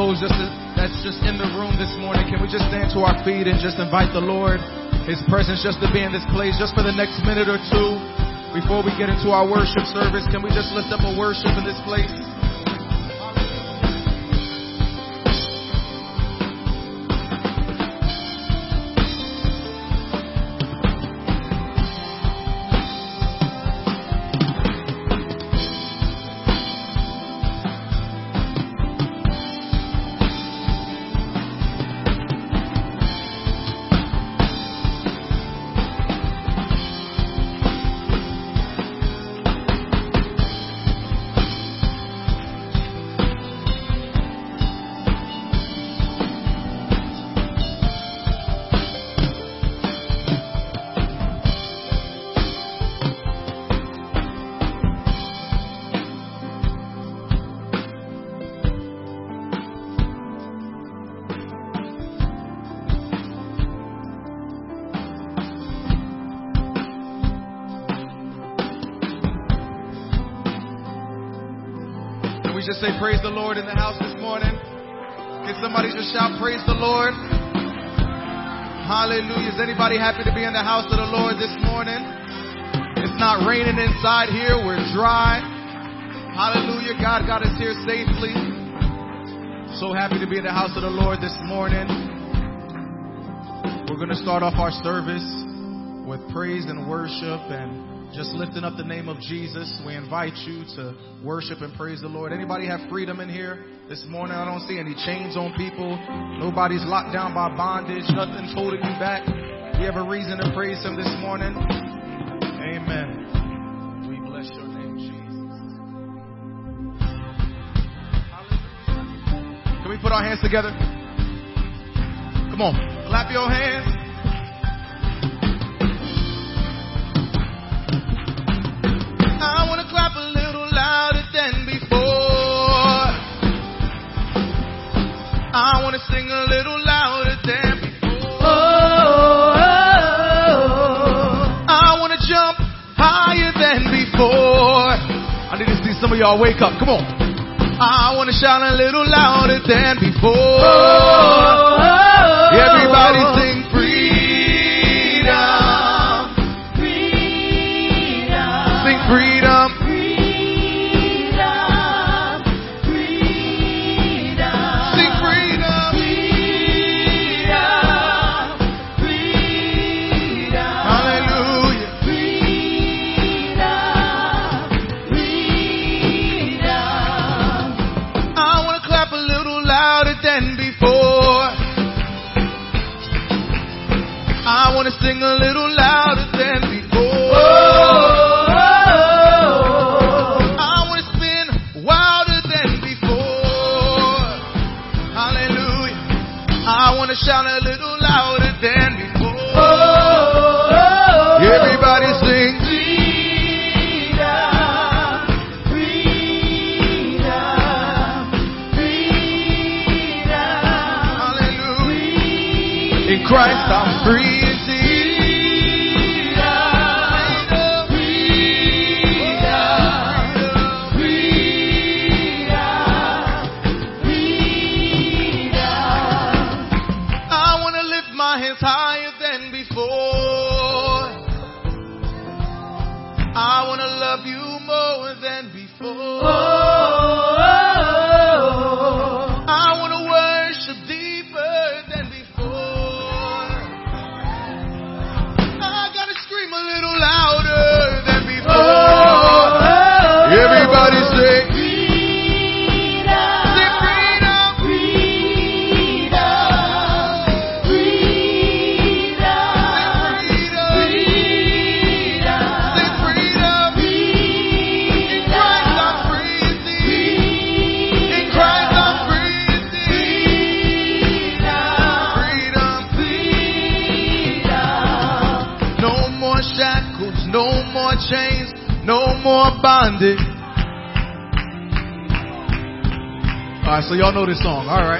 those just that's just in the room this morning, can we just stand to our feet and just invite the Lord, His presence just to be in this place just for the next minute or two before we get into our worship service? Can we just lift up a worship in this place? Just say praise the Lord in the house this morning? Can somebody just shout praise the Lord? Hallelujah. Is anybody happy to be in the house of the Lord this morning? It's not raining inside here. We're dry. Hallelujah. God got us here safely. So happy to be in the house of the Lord this morning. We're going to start off our service with praise and worship and just lifting up the name of Jesus. We invite you to worship and praise the Lord. Anybody have freedom in here this morning? I don't see any chains on people. Nobody's locked down by bondage. Nothing's holding you back. You have a reason to praise Him this morning. Amen. We bless your name, Jesus. Hallelujah. Can we put our hands together? Come on, clap your hands. I want to clap a little louder than before. I want to sing a little louder than before. I want to jump higher than before. I need to see some of y'all wake up. Come on. I want to shout a little louder than before. Everybody sing Christ song, alright. Say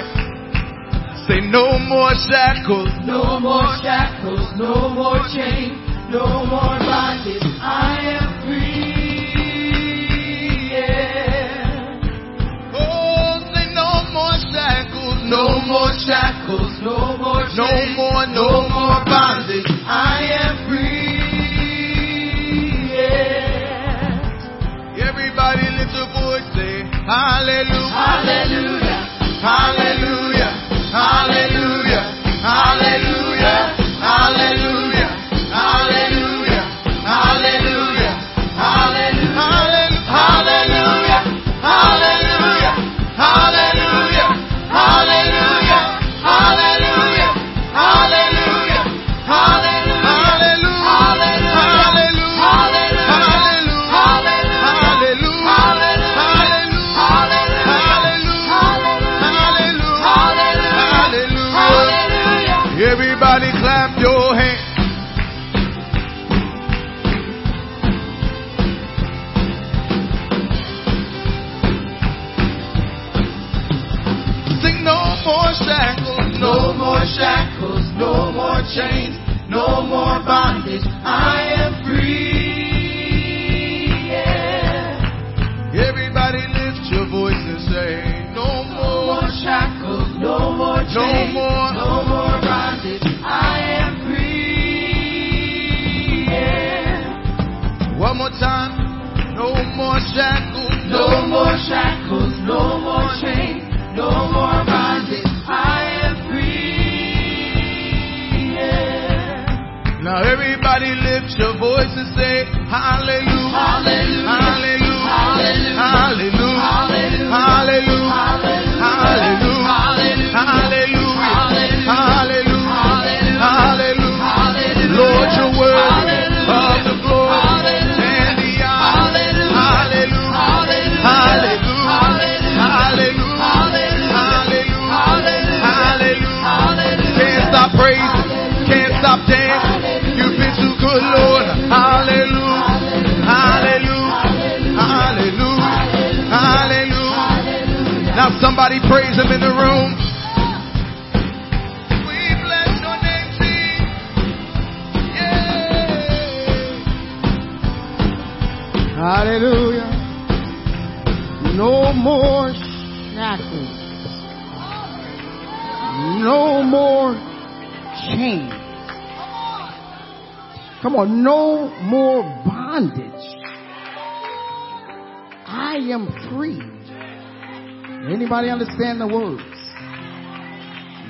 the words?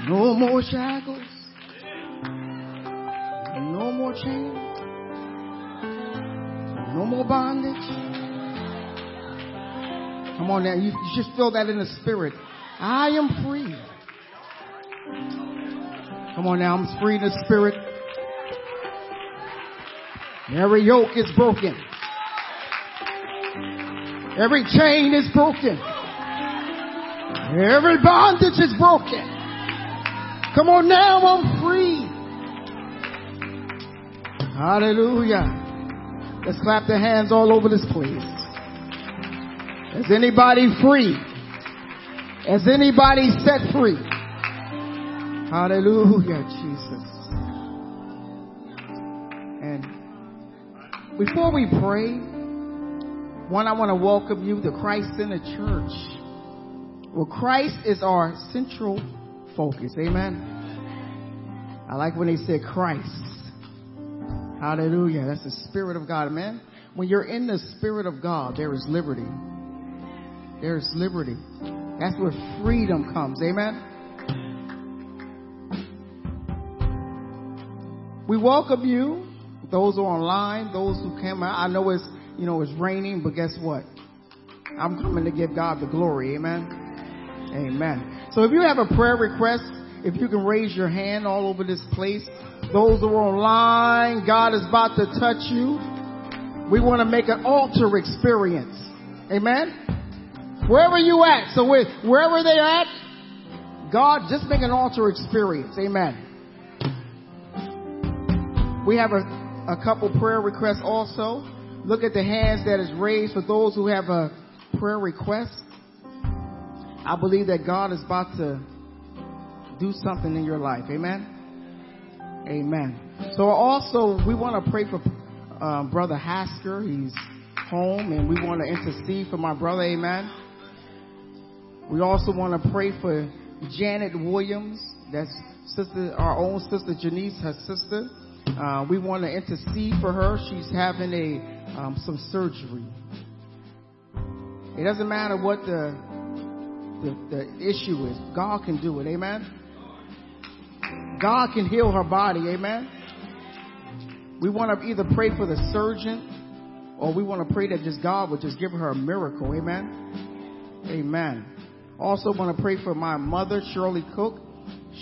No more shackles. No more chains. No more bondage. Come on now, you, you just feel that in the spirit. I am free. Come on now, I'm free in the spirit. Every yoke is broken. Every chain is broken. Every bondage is broken. Come on now, I'm free. Hallelujah. Let's clap the hands all over this place. Is anybody free? Is anybody set free? Hallelujah, Jesus. And before we pray, one, I want to welcome you to Christ in the church. Well, Christ is our central focus. Amen. I like when they said Christ. Hallelujah. That's the Spirit of God. Amen. When you're in the Spirit of God, there is liberty. There is liberty. That's where freedom comes. Amen. We welcome you, those who are online, those who came out. I know it's, you know, it's raining, but guess what? I'm coming to give God the glory. Amen. Amen. So if you have a prayer request, if you can raise your hand all over this place, those who are online, God is about to touch you. We want to make an altar experience. Amen. Wherever you at, so wherever they're at, God just make an altar experience. Amen. We have a, a couple prayer requests also. Look at the hands that is raised for those who have a prayer request. I believe that God is about to do something in your life. Amen. Amen. So also we want to pray for uh, brother Hasker. He's home and we want to intercede for my brother. Amen. We also want to pray for Janet Williams. That's sister, our own sister Janice, her sister. Uh, we want to intercede for her. She's having a um, some surgery. It doesn't matter what the, the the issue is. God can do it. Amen. God can heal her body. Amen. We want to either pray for the surgeon or we want to pray that just God would just give her a miracle. Amen. Amen. Also want to pray for my mother, Shirley Cook.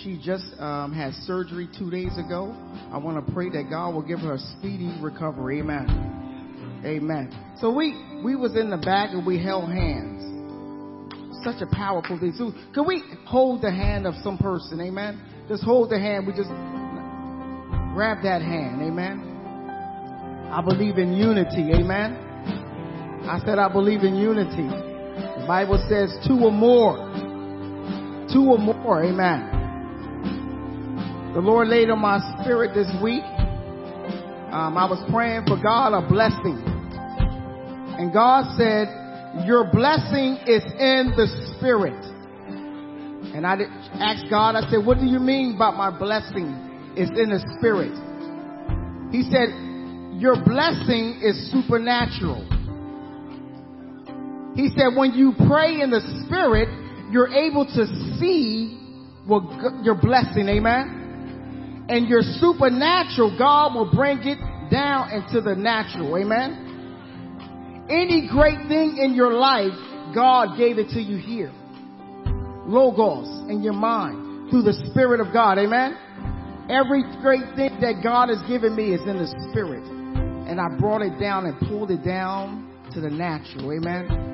She just um, had surgery two days ago. I want to pray that God will give her a speedy recovery. Amen. Amen. So we we was in the back and we held hands. Such a powerful thing. So can we hold the hand of some person? Amen. Just hold the hand. We just grab that hand. Amen. I believe in unity. Amen. I said I believe in unity. The Bible says two or more. Two or more. Amen. The Lord laid on my spirit this week. Um, I was praying for God a blessing. And God said, your blessing is in the spirit. And I asked God, I said, what do you mean by my blessing is in the spirit? He said, your blessing is supernatural. He said, when you pray in the spirit, you're able to see what your blessing, amen? And your supernatural, God will bring it down into the natural, amen? Any great thing in your life, God gave it to you here. Logos in your mind through the Spirit of God, amen? Every great thing that God has given me is in the Spirit. And I brought it down and pulled it down to the natural, amen?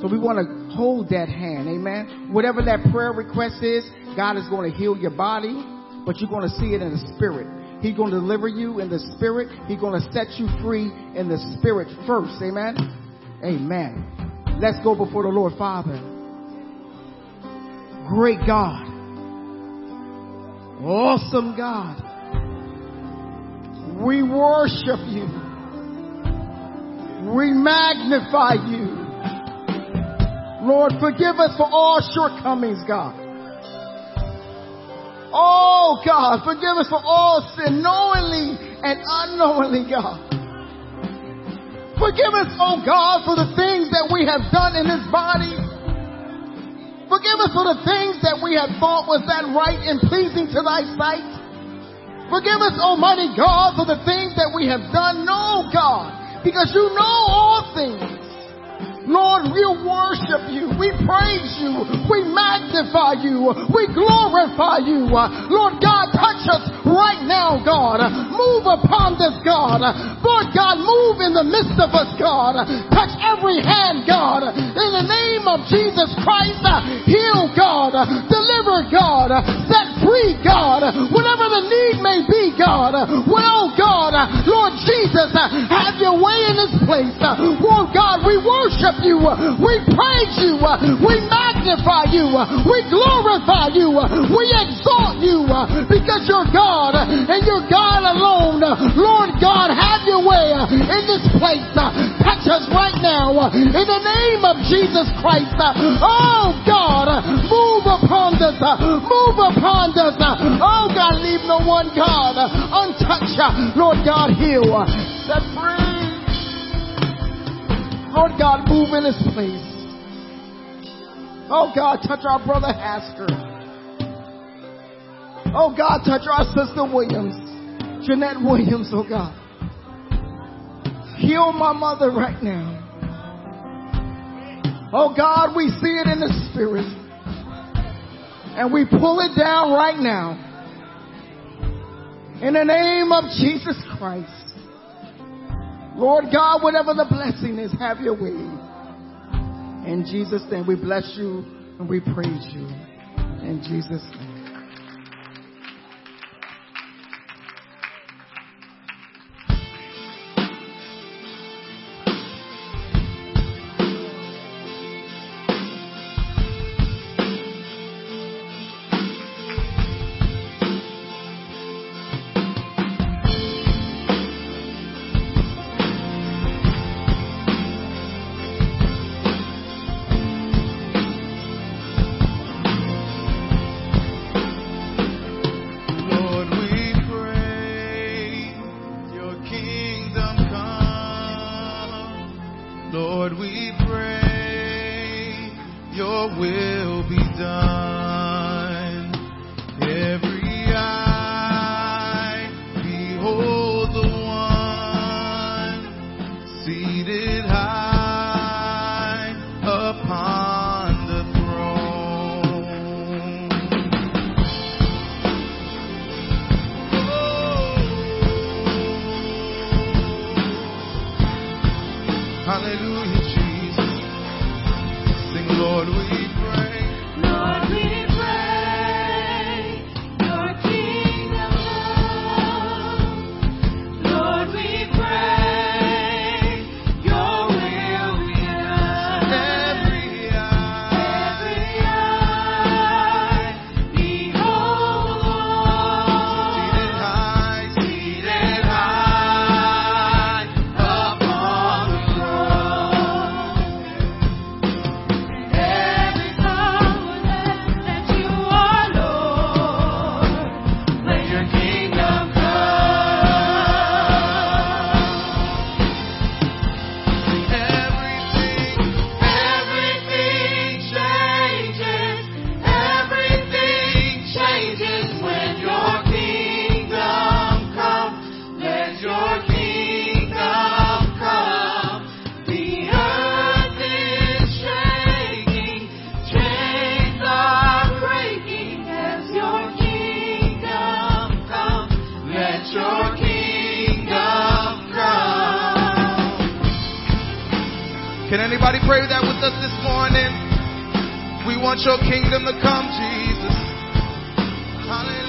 So we want to hold that hand. Amen. Whatever that prayer request is, God is going to heal your body, but you're going to see it in the spirit. He's going to deliver you in the spirit. He's going to set you free in the spirit first. Amen. Amen. Let's go before the Lord Father. Great God. Awesome God. We worship you. We magnify you. Lord, forgive us for all shortcomings, God. Oh God, forgive us for all sin, knowingly and unknowingly, God. Forgive us, oh God, for the things that we have done in this body. Forgive us for the things that we have thought was that right and pleasing to thy sight. Forgive us, Almighty God, for the things that we have done, no God, because you know all things. Lord, we worship you. We praise you. We magnify you. We glorify you. Lord God, touch us right now, God. Move upon this, God. Lord God, move in the midst of us, God. Touch every hand, God. In the name of Jesus Christ, uh, heal, God. Deliver, God. Set free, God. Whatever the need may be, God. Well, God, Lord Jesus, uh, have your way in this place. Uh, Lord God, we worship you. We praise you. We magnify you. We glorify you. We exalt you because you're God and you're God alone. Lord God, have your way uh, in this place. Uh, touch us right now uh, in the name of Jesus Christ. Oh God, move upon us. Move upon us. Oh God, leave no one, God, untouched. Lord God, heal. Set free. Lord God, move in this place. Oh God, touch our brother Hasker. Oh God, touch our sister Williams, Jeanette Williams, oh God. Heal my mother right now. Oh God, we see it in the spirit. And we pull it down right now. In the name of Jesus Christ. Lord God, whatever the blessing is, have your way. In Jesus' name, we bless you and we praise you. In Jesus' name. Can anybody pray that with us this morning? We want your kingdom to come, Jesus. Hallelujah.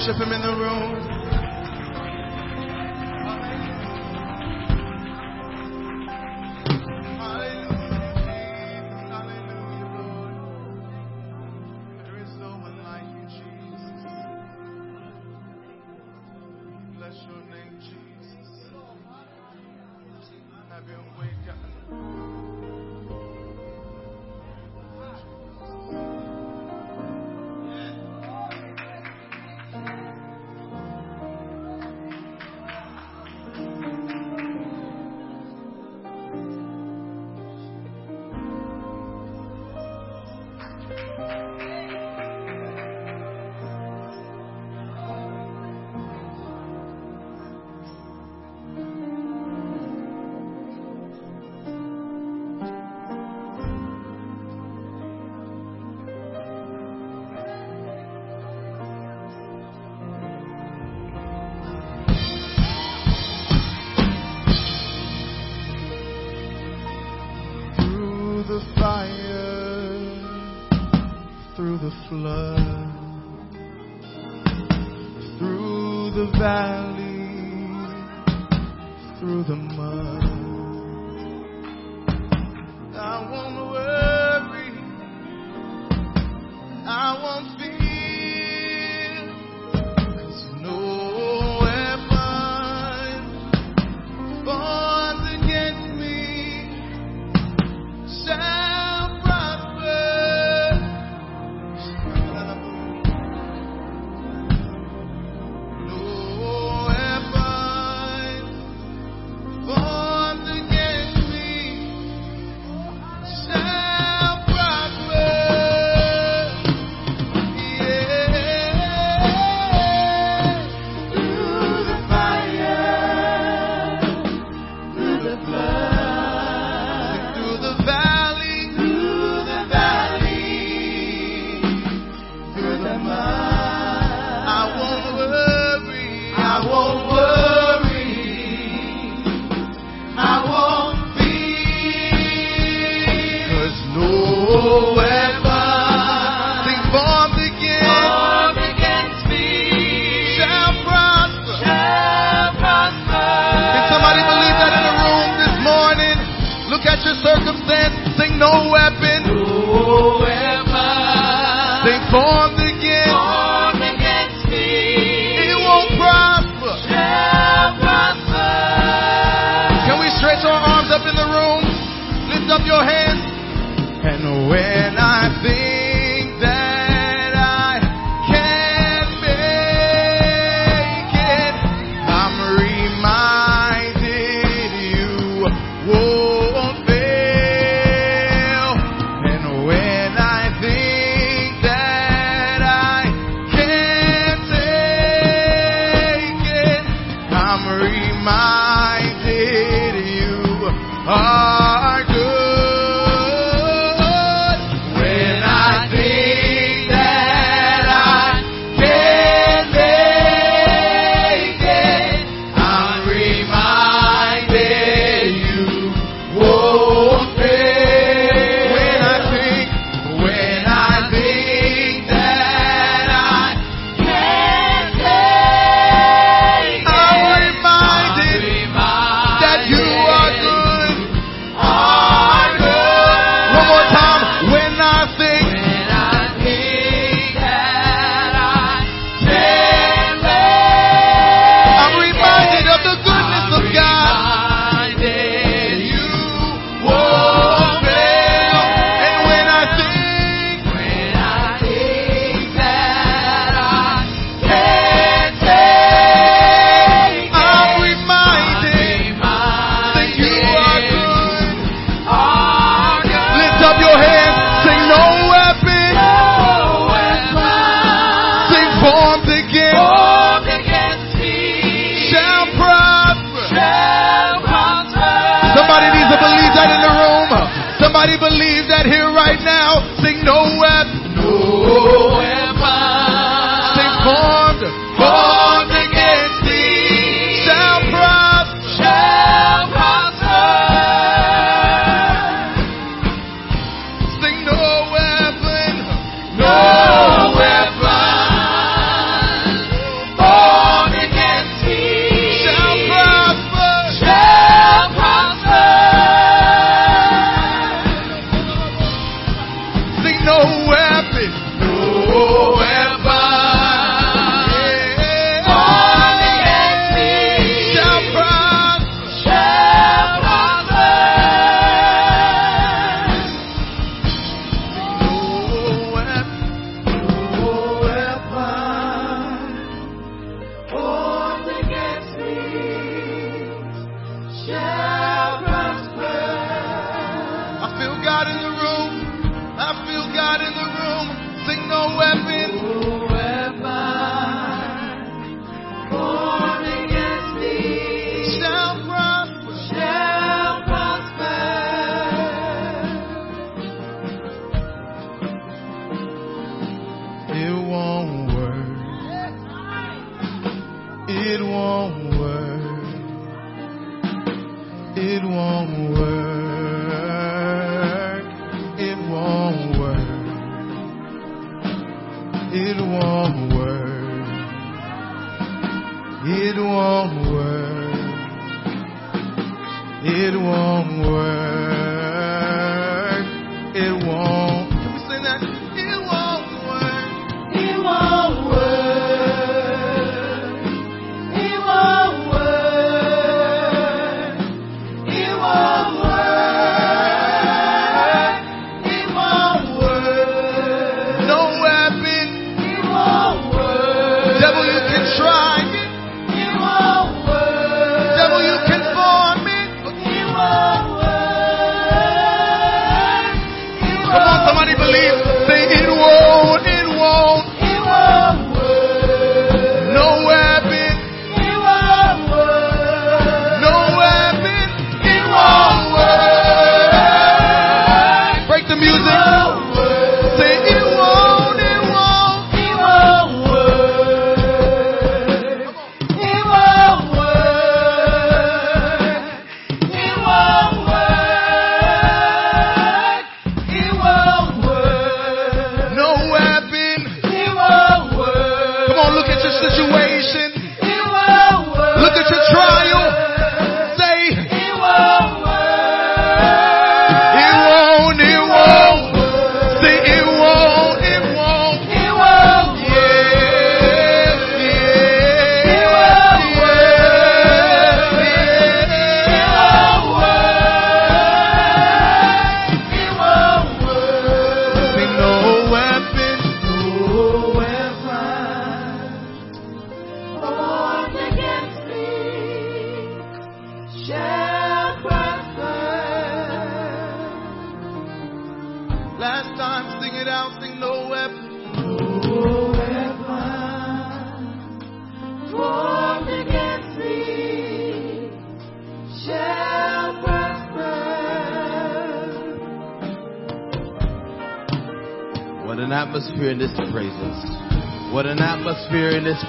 ش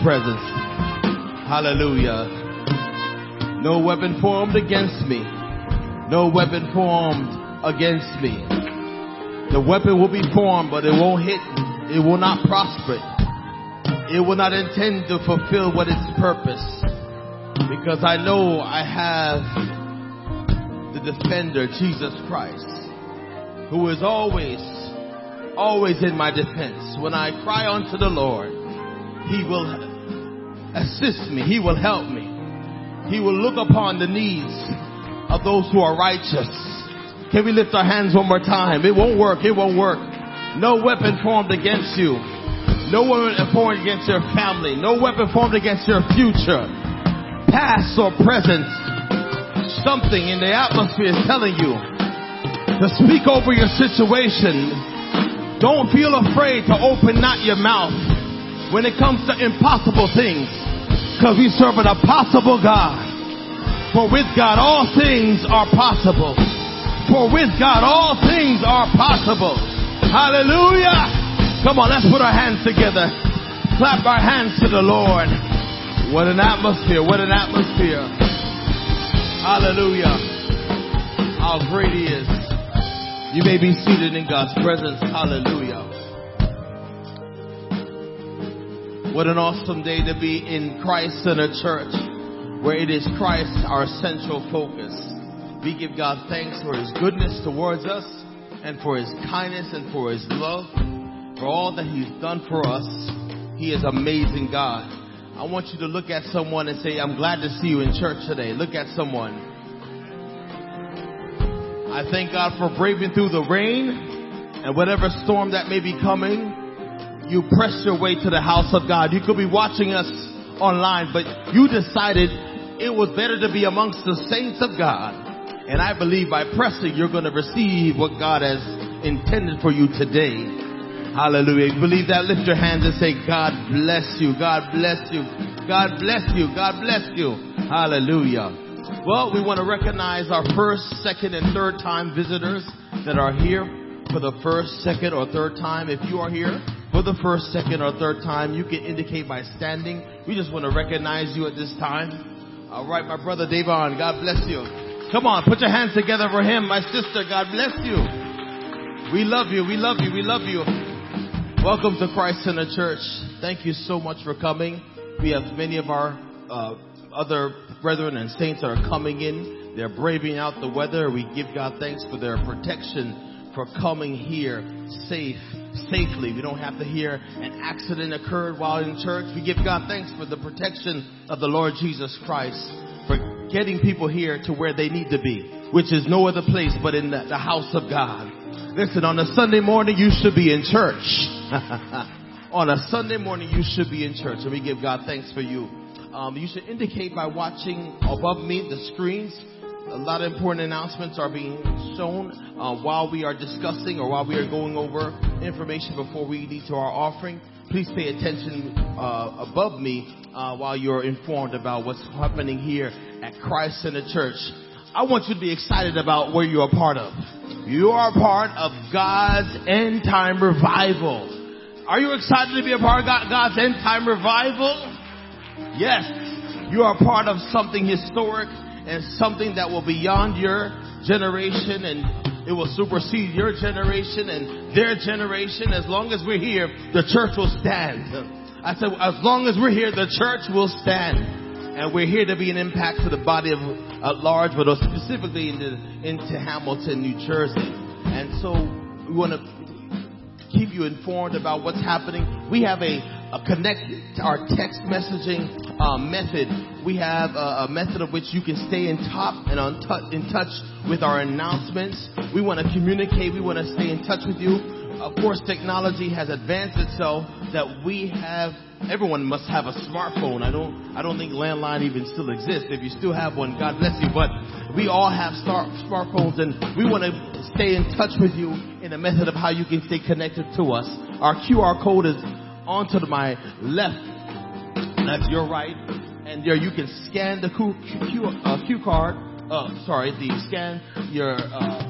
presence. Hallelujah. No weapon formed against me. No weapon formed against me. The weapon will be formed, but it won't hit. It will not prosper. It will not intend to fulfill what its purpose. Because I know I have the defender, Jesus Christ, who is always always in my defense. When I cry unto the Lord, He will assist me. He will help me. He will look upon the needs of those who are righteous. Can we lift our hands one more time? It won't work. It won't work. No weapon formed against you. No weapon formed against your family. No weapon formed against your future. Past or present. Something in the atmosphere is telling you to speak over your situation don't feel afraid to open not your mouth when it comes to impossible things. Cause we serve an impossible God. For with God all things are possible. For with God all things are possible. Hallelujah. Come on, let's put our hands together. Clap our hands to the Lord. What an atmosphere. What an atmosphere. Hallelujah. How great he is. You may be seated in God's presence. Hallelujah. What an awesome day to be in Christ in a church where it is Christ our central focus. We give God thanks for his goodness towards us and for his kindness and for his love, for all that he's done for us. He is amazing God. I want you to look at someone and say, I'm glad to see you in church today. Look at someone. I thank God for braving through the rain and whatever storm that may be coming. You pressed your way to the house of God. You could be watching us online, but you decided it was better to be amongst the saints of God. And I believe by pressing, you're going to receive what God has intended for you today. Hallelujah. Believe that? Lift your hands and say, God bless you. God bless you. God bless you. God bless you. Hallelujah. Well, we want to recognize our first, second, and third time visitors that are here for the first, second, or third time. If you are here for the first, second, or third time, you can indicate by standing. We just want to recognize you at this time. All right, my brother Davon, God bless you. Come on, put your hands together for him. My sister, God bless you. We love you. We love you. We love you. Welcome to Christ Center Church. Thank you so much for coming. We have many of our uh, other brethren and saints that are coming in. They're braving out the weather. We give God thanks for their protection for coming here safe, safely. We don't have to hear an accident occurred while in church. We give God thanks for the protection of the Lord Jesus Christ for getting people here to where they need to be, which is no other place but in the, the house of God. Listen, on a Sunday morning, you should be in church. on a Sunday morning, you should be in church, and we give God thanks for you. Um, you should indicate by watching above me the screens. A lot of important announcements are being shown uh, while we are discussing or while we are going over information before we lead to our offering. Please pay attention uh, above me uh, while you're informed about what's happening here at Christ Center Church. I want you to be excited about where you're part of. You are part of God's end time revival. Are you excited to be a part of God's end time revival? Yes, you are part of something historic and something that will be beyond your generation and it will supersede your generation and their generation. As long as we're here, the church will stand. I said, as long as we're here, the church will stand. And we're here to be an impact to the body of at large, but specifically into, into Hamilton, New Jersey. And so we want to keep you informed about what's happening. We have a, a connect our text messaging uh, method. We have a, a, method of which you can stay in top and on t- in touch with our announcements. We want to communicate. We want to stay in touch with you. Of course, technology has advanced itself that we have. Everyone must have a smartphone. I don't. I don't think landline even still exists. If you still have one, God bless you. But we all have start, smartphones, and we want to stay in touch with you in a method of how you can stay connected to us. Our QR code is on to my left. That's your right. And there you can scan the Q, Q, uh, card. Uh, sorry, the scan your uh,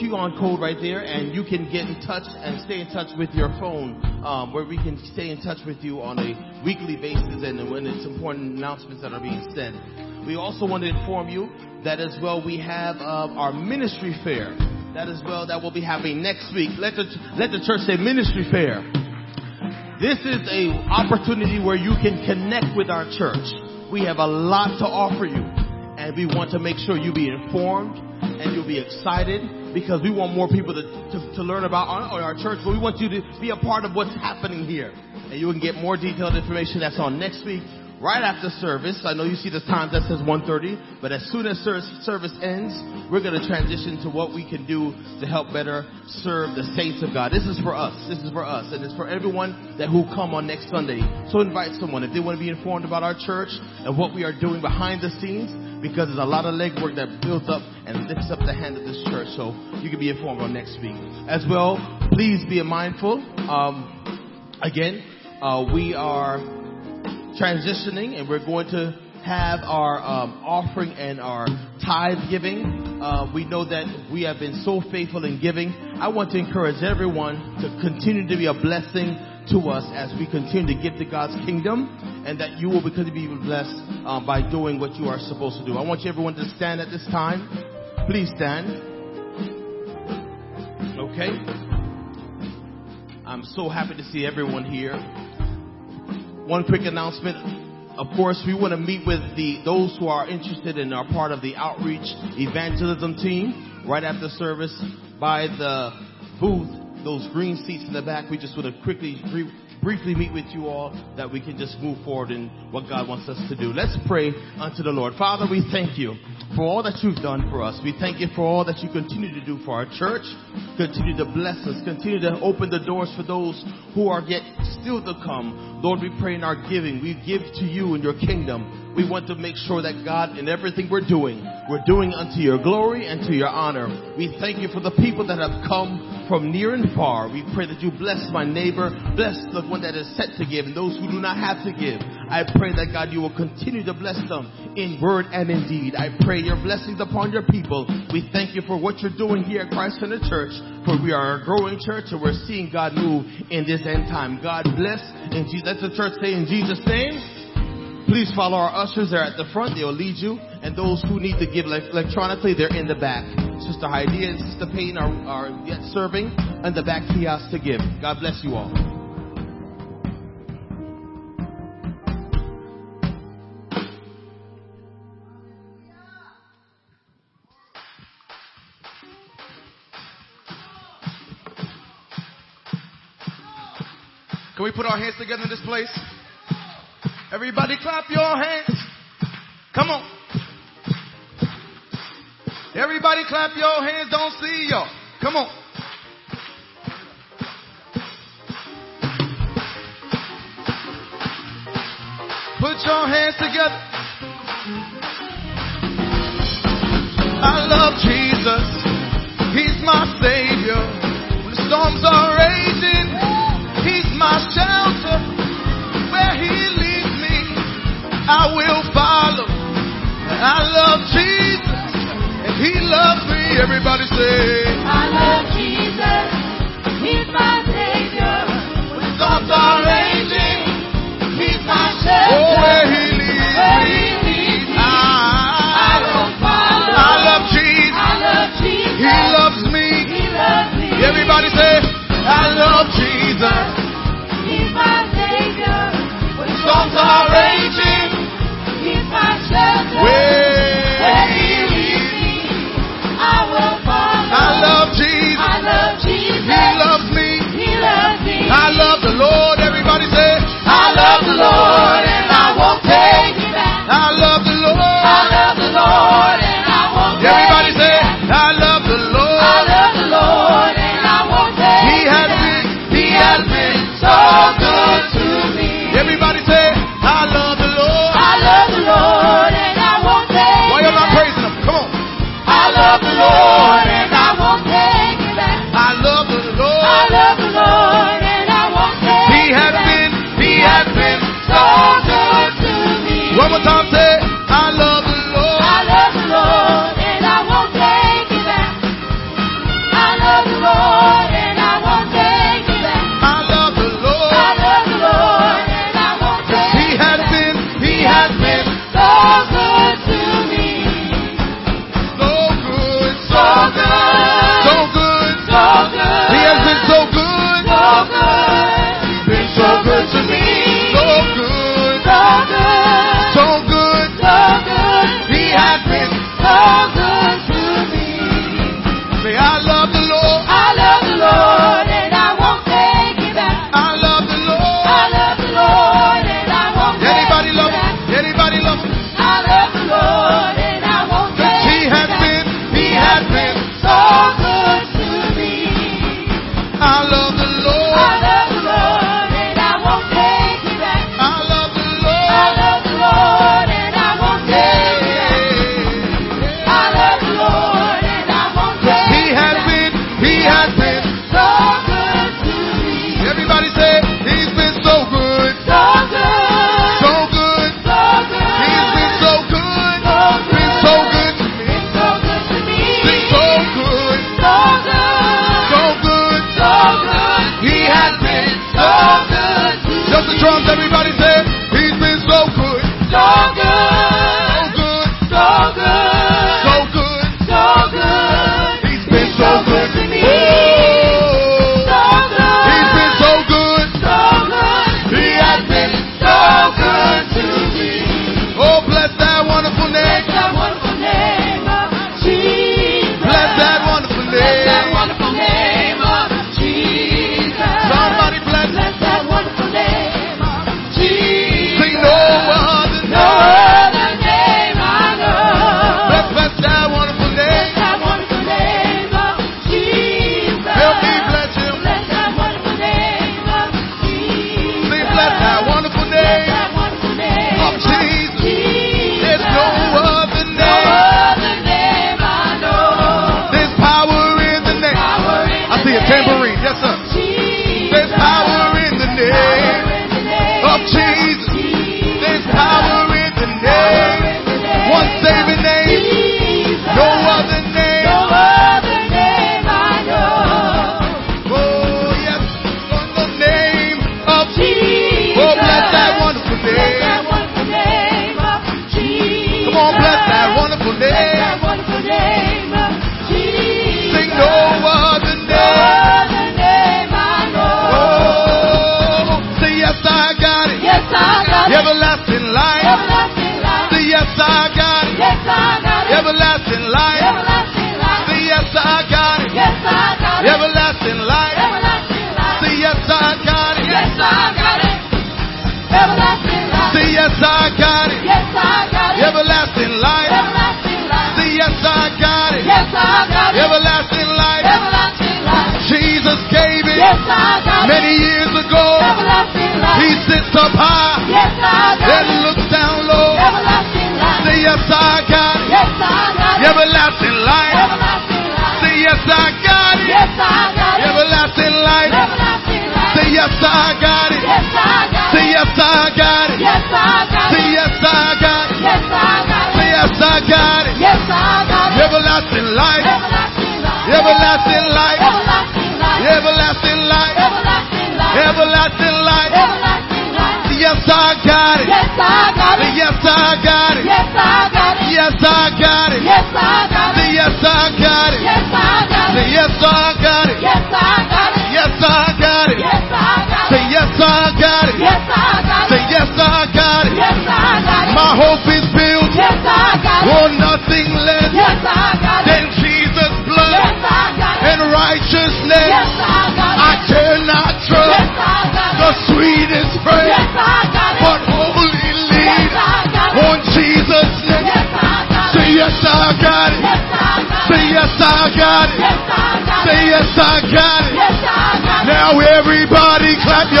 QR code right there, and you can get in touch and stay in touch with your phone, um, where we can stay in touch with you on a weekly basis, and when it's important announcements that are being sent. We also want to inform you that as well we have uh, our ministry fair. That as well that we'll be happening next week. Let the let the church say ministry fair. This is a opportunity where you can connect with our church. We have a lot to offer you, and we want to make sure you be informed and you'll be excited because we want more people to, to, to learn about our, our church, but we want you to be a part of what's happening here. And you can get more detailed information that's on next week right after service. I know you see the time that says 1.30, but as soon as service ends, we're going to transition to what we can do to help better serve the saints of God. This is for us. This is for us. And it's for everyone that who come on next Sunday. So invite someone if they want to be informed about our church and what we are doing behind the scenes because there's a lot of legwork that builds up and lifts up the hand of this church. So you can be informed on next week. As well, please be mindful. Um, again, uh, we are transitioning and we're going to have our um, offering and our tithe giving. Uh, we know that we have been so faithful in giving. I want to encourage everyone to continue to be a blessing to us as we continue to give to God's kingdom and that you will continue to be blessed um, by doing what you are supposed to do. I want you everyone to stand at this time. Please stand. Okay. I'm so happy to see everyone here. One quick announcement. Of course, we want to meet with the those who are interested and are part of the outreach evangelism team right after service by the booth. Those green seats in the back. We just want to quickly briefly meet with you all that we can just move forward in what God wants us to do. Let's pray unto the Lord. Father, we thank you for all that you've done for us. We thank you for all that you continue to do for our church. Continue to bless us. Continue to open the doors for those who are yet still to come. Lord, we pray in our giving. We give to you in your kingdom. We want to make sure that God, in everything we're doing, we're doing unto your glory and to your honor. We thank you for the people that have come from near and far. We pray that you bless my neighbor, bless the one that is set to give, and those who do not have to give. I pray that God, you will continue to bless them in word and in deed. I pray your blessings upon your people. We thank you for what you're doing here at Christ Center Church, for we are a growing church and we're seeing God move in this end time. God bless. and let the church say in Jesus' name. Please follow our ushers. They're at the front. They'll lead you. And those who need to give electronically, they're in the back. Sister Heidi and Sister Payne are, are yet serving in the back kiosk to give. God bless you all. Can we put our hands together in this place? Everybody clap your hands. Come on. Everybody clap your hands. Don't see y'all. Come on. Put your hands together. I love Jesus. He's my Savior. When the storms are raging, He's my shelter. Where He leads me, I will follow. I love Jesus. He loves me. Everybody say, I love Jesus. He's my Savior. When storms are raging, He's my shelter. Oh,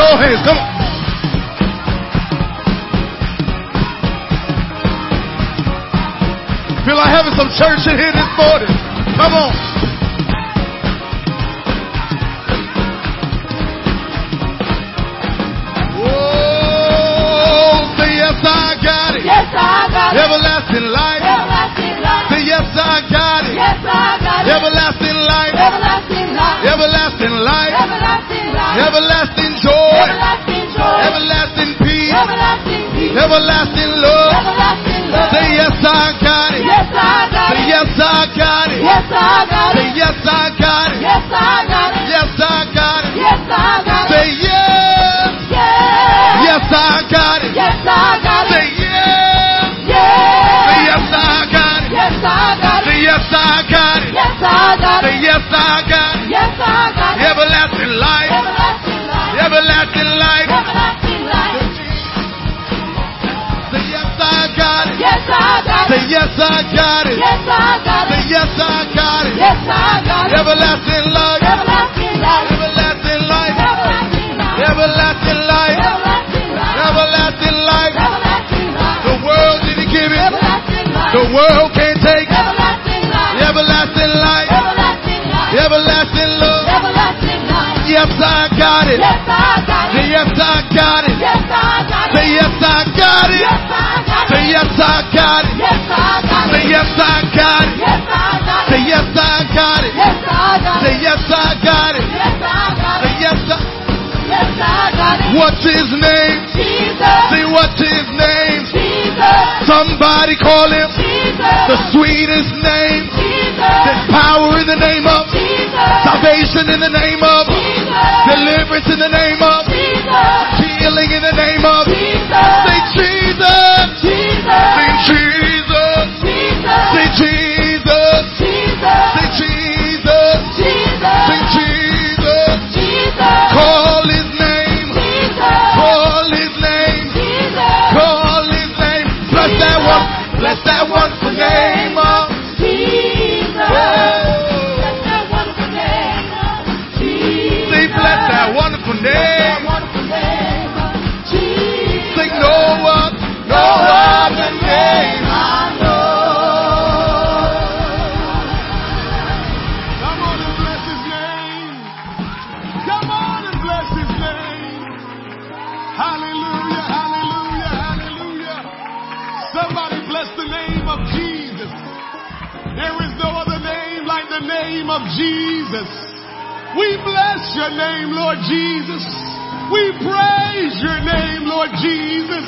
your hands. Come on. Feel like having some church in here this morning. Come on. Oh, say yes, I got it. Yes, I got it. Everlasting life. Everlasting life. Say yes, I got it. Yes, I got it. Everlasting Everlasting joy. Everlasting joy. Everlasting peace. Everlasting peace. Everlasting love. Everlasting love. Say yes, I got it. Yes, I got Say it. yes, I got it. Yes, I got it. yes, I got it. Yes, I got it. Yes, I got it. Say yes, I got it. Yes, I got it. Say yes, I got it. Yes, I got it. Everlasting life. Everlasting life. Everlasting life. Everlasting life. Everlasting life. The world didn't give it. The world can't take it. Everlasting life. Everlasting love. Yes, I got it. Yes, I got it. Yes, I got it. Yes, I got it. Yes, I got it. Yes, I got Say it. yes, I got it. Yes, I got Say it. yes, I got it. Yes, I got Say it. yes, I got it. Yes, I got Say it. yes, I got it. Yes, I got Say it. yes, I. Yes, I got it. What's his name? Jesus. Say what's his name? Jesus. Somebody call him Jesus. the sweetest name. Jesus. There's power in the name of Jesus. salvation in the name of Jesus. deliverance in the name of Jesus. healing in the name of Jesus. say Jesus. Jesus. Say Jesus. Jesus. Say Jesus. Your name, Lord Jesus. We praise your name, Lord Jesus.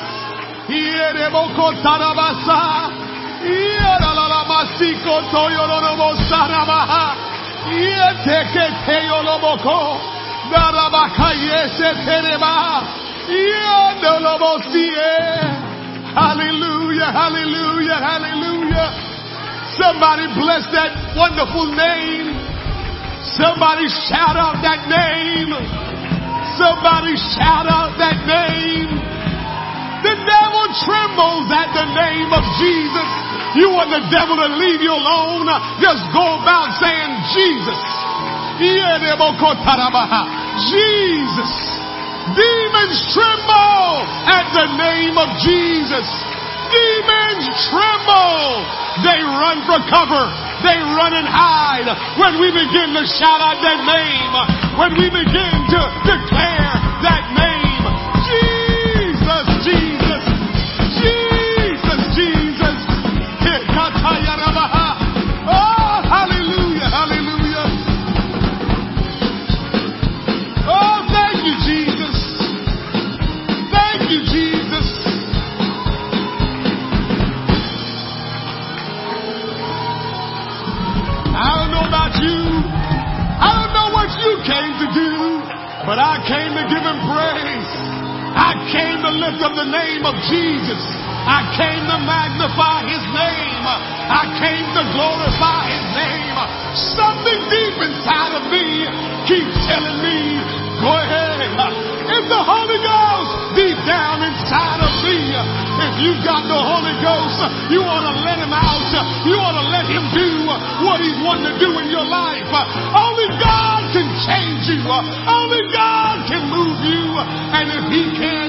Hallelujah, hallelujah, hallelujah. Somebody bless that wonderful name. Somebody shout out that name. Somebody shout out that name. The devil trembles at the name of Jesus. You want the devil to leave you alone. Just go about saying Jesus. Demokotarabaha. Uh-huh. Jesus. Demons tremble at the name of Jesus. Demons tremble. They run for cover. They run and hide when we begin to shout out that name. When we begin to declare lift the name of Jesus. I came to magnify his name. I came to glorify his name. Something deep inside of me keeps telling me, go ahead. If the Holy Ghost deep down inside of me. If you've got the Holy Ghost, you want to let him out. You want to let him do what he's wanting to do in your life. Only God can change you. Only God can move you. And if he can't,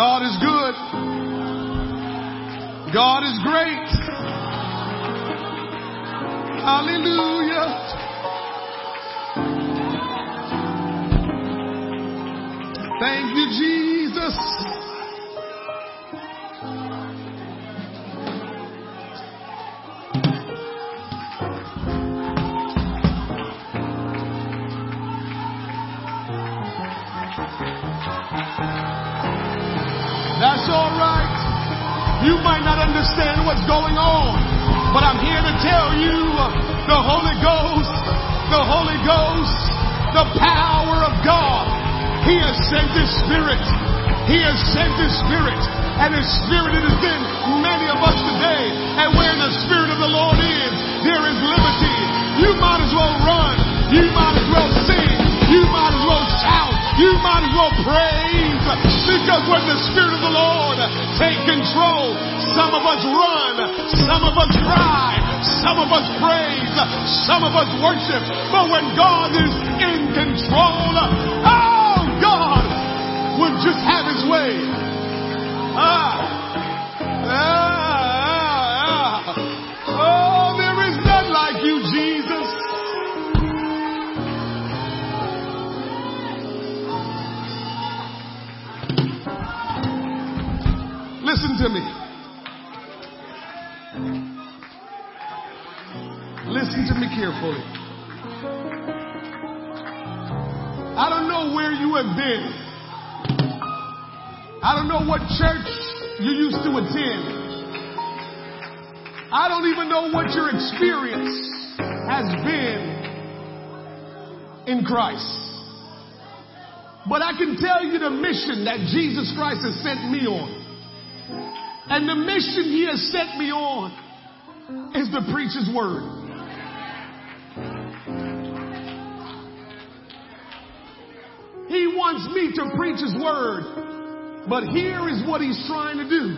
God is good. God is great. Hallelujah. Thank you, Jesus. You might not understand what's going on, but I'm here to tell you the Holy Ghost, the Holy Ghost, the power of God. He has sent His Spirit. He has sent His Spirit. And His Spirit is in many of us today. And where the Spirit of the Lord is, there is liberty. You might as well run. You might as well sing. You might as well shout. You might as well praise. Because when the Spirit of the Lord take control, some of us run, some of us cry, some of us praise, some of us worship. But when God is in control, oh, God would just have his way. Ah. Ah, ah, Listen to me. Listen to me carefully. I don't know where you have been. I don't know what church you used to attend. I don't even know what your experience has been in Christ. But I can tell you the mission that Jesus Christ has sent me on. And the mission he has set me on is to preach his word. He wants me to preach his word. But here is what he's trying to do.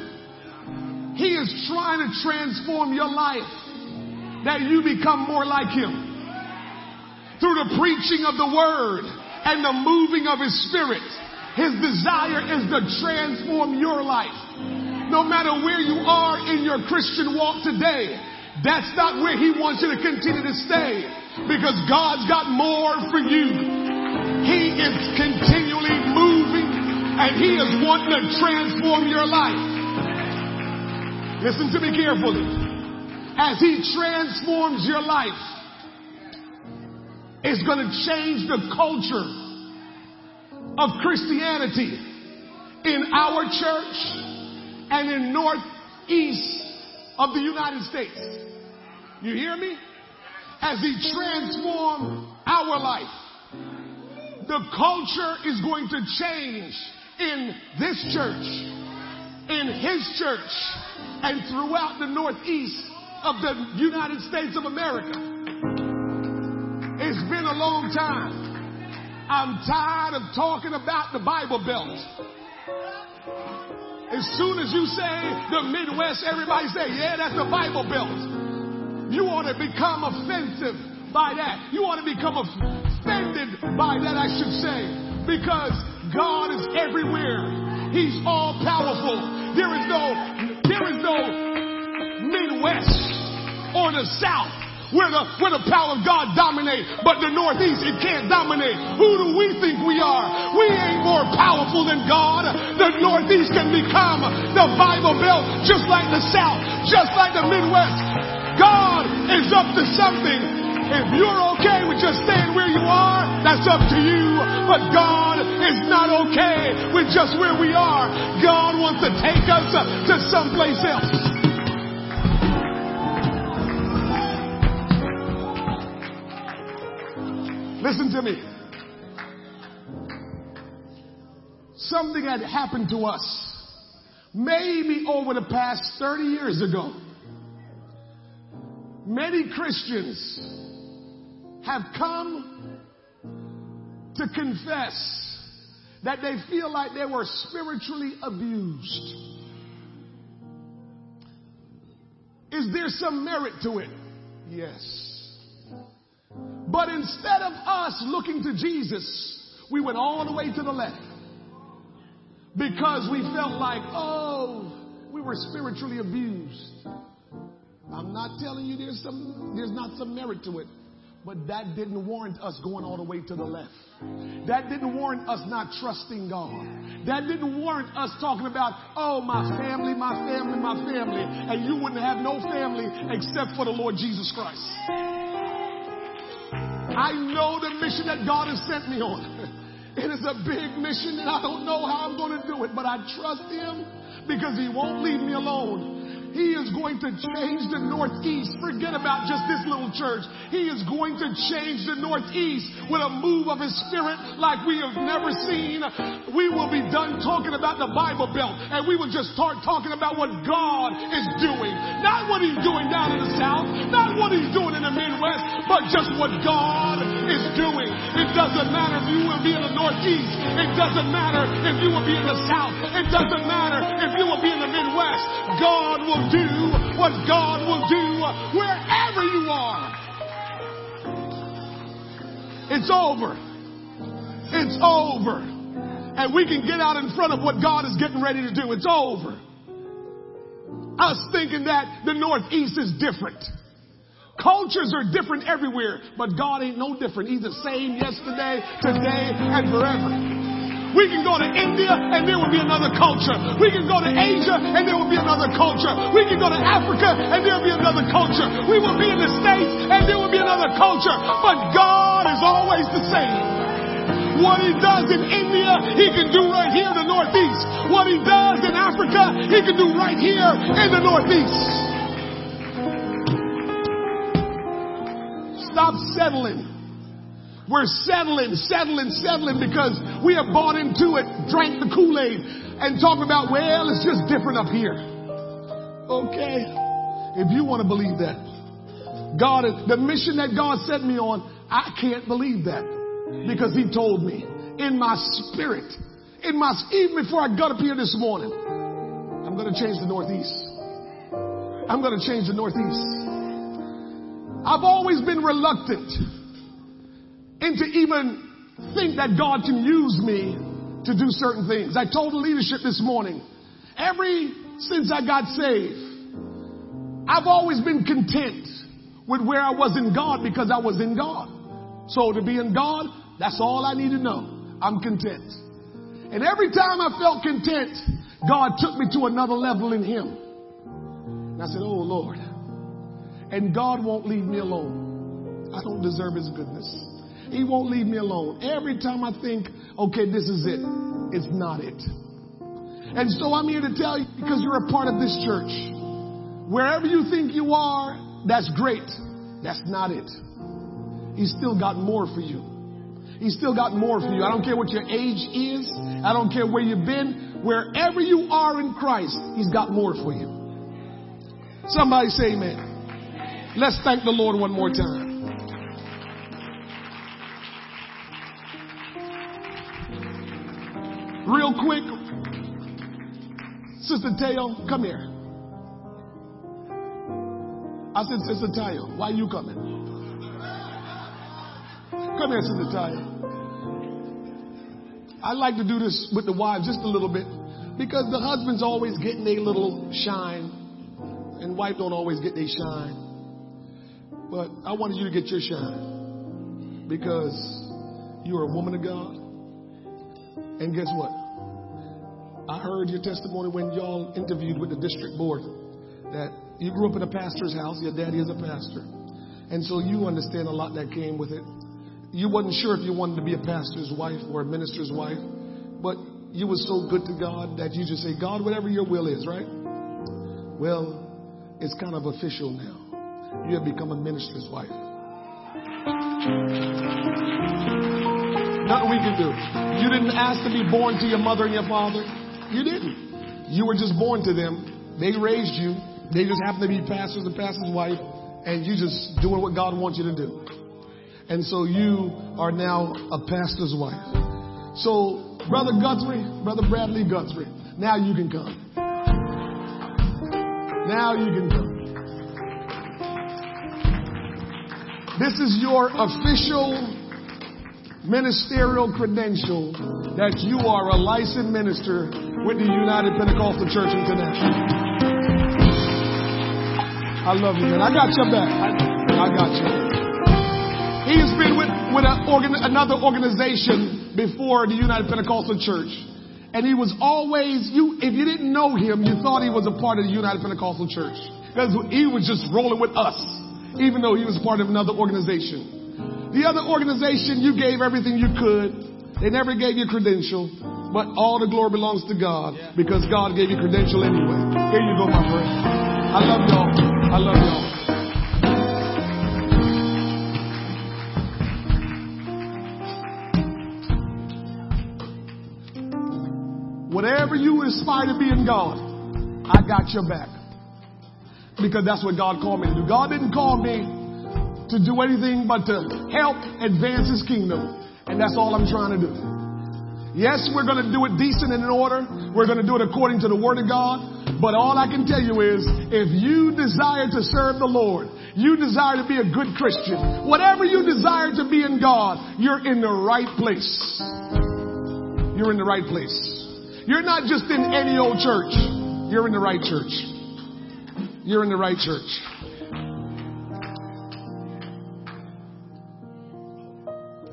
He is trying to transform your life that you become more like him. Through the preaching of the word and the moving of his spirit. His desire is to transform your life. No matter where you are in your Christian walk today, that's not where he wants you to continue to stay because God's got more for you. He is continually moving and he is wanting to transform your life. Listen to me carefully. As he transforms your life, it's going to change the culture of Christianity. in our church and in northeast of the United States. You hear me? As he transformed our life. The culture is going to change in this church, in his church, and throughout the northeast of the United States of America. It's been a long time. I'm tired of talking about the Bible Belt. As soon as you say the Midwest, everybody say, yeah, that's the Bible Belt. You want to become offensive by that. You want to become offended by that, I should say, because God is everywhere. He's all powerful. There is no, there is no Midwest or the South where the, where the power of God dominates, but the Northeast, it can't dominate. Who do we think we are? We ain't more powerful than God. The Northeast can become the Bible Belt just like the South, just like the Midwest. God is up to something. If you're okay with just staying where you are, that's up to you. But God is not okay with just where we are. God wants to take us to someplace else. Listen to me. Something had happened to us maybe over the past 30 years ago. Many Christians have come to confess that they feel like they were spiritually abused. Is there some merit to it? Yes. But instead of us looking to Jesus, we went all the way to the left. Because we felt like, oh, we were spiritually abused. I'm not telling you there's some, there's not some merit to it. But that didn't warrant us going all the way to the left. That didn't warrant us not trusting God. That didn't warrant us talking about, oh, my family, my family, my family. And you wouldn't have no family except for the Lord Jesus Christ. I know the mission that God has sent me on. It is a big mission and I don't know how I'm going to do it, but I trust Him because He won't leave me alone. He is going to change the Northeast. Forget about just this little church. He is going to change the Northeast with a move of His Spirit like we have never seen. We will be done talking about the Bible Belt and we will just start talking about what God is doing. Not what He's doing down in the South, not what He's doing in the Midwest, but just what God is doing. It doesn't matter if you will be in the Northeast. It doesn't matter if you will be in the South. It doesn't matter if you will be in the Midwest. God will do what God will do wherever you are. It's over. It's over. And we can get out in front of what God is getting ready to do. It's over. Us thinking that the Northeast is different. Cultures are different everywhere, but God ain't no different. He's the same yesterday, today, and forever. We can go to India and there will be another culture. We can go to Asia and there will be another culture. We can go to Africa and there will be another culture. We will be in the States and there will be another culture. But God is always the same. What he does in India, he can do right here in the Northeast. What he does in Africa, he can do right here in the Northeast. Stop settling. We're settling, settling, settling because we have bought into it, drank the Kool-Aid, and talking about, well, it's just different up here. Okay. If you want to believe that. God, the mission that God sent me on, I can't believe that because he told me in my spirit, in my, even before I got up here this morning, I'm going to change the Northeast. I'm going to change the Northeast. I've always been reluctant and to even think that God can use me to do certain things. I told the leadership this morning, every since I got saved, I've always been content with where I was in God because I was in God. So to be in God, that's all I need to know. I'm content. And every time I felt content, God took me to another level in Him. And I said, Oh Lord. And God won't leave me alone. I don't deserve His goodness. He won't leave me alone. Every time I think, okay, this is it, it's not it. And so I'm here to tell you because you're a part of this church. Wherever you think you are, that's great. That's not it. He's still got more for you. He's still got more for you. I don't care what your age is. I don't care where you've been. Wherever you are in Christ, He's got more for you. Somebody say amen. Let's thank the Lord one more time. Real quick, Sister Teo, come here. I said, Sister Taya, why are you coming? Come here, Sister Taya. I like to do this with the wives just a little bit because the husband's always getting a little shine and wife don't always get their shine. But I wanted you to get your shine because you're a woman of God. And guess what? I heard your testimony when y'all interviewed with the district board that you grew up in a pastor's house. Your daddy is a pastor. And so you understand a lot that came with it. You wasn't sure if you wanted to be a pastor's wife or a minister's wife, but you were so good to God that you just say, God, whatever your will is, right? Well, it's kind of official now. You have become a minister's wife. Nothing we can do. You didn't ask to be born to your mother and your father. You didn't. You were just born to them. They raised you. They just happen to be pastors and pastor's wife, and you just doing what God wants you to do. And so you are now a pastor's wife. So, Brother Guthrie, Brother Bradley Guthrie, now you can come. Now you can come. This is your official ministerial credential that you are a licensed minister with the United Pentecostal Church International. I love you, man. I got your back. I got you. He's been with, with organ, another organization before the United Pentecostal Church. And he was always, you, if you didn't know him, you thought he was a part of the United Pentecostal Church. Because he was just rolling with us, even though he was part of another organization. The other organization, you gave everything you could. They never gave you a credential, but all the glory belongs to God because God gave you a credential anyway. Here you go, my friend. I love y'all. I love y'all. Whatever you aspire to be in God, I got your back. Because that's what God called me to do. God didn't call me to do anything but to help advance His kingdom. And that's all I'm trying to do. Yes, we're going to do it decent and in order. We're going to do it according to the Word of God. But all I can tell you is, if you desire to serve the Lord, you desire to be a good Christian, whatever you desire to be in God, you're in the right place. You're in the right place. You're not just in any old church. You're in the right church. You're in the right church.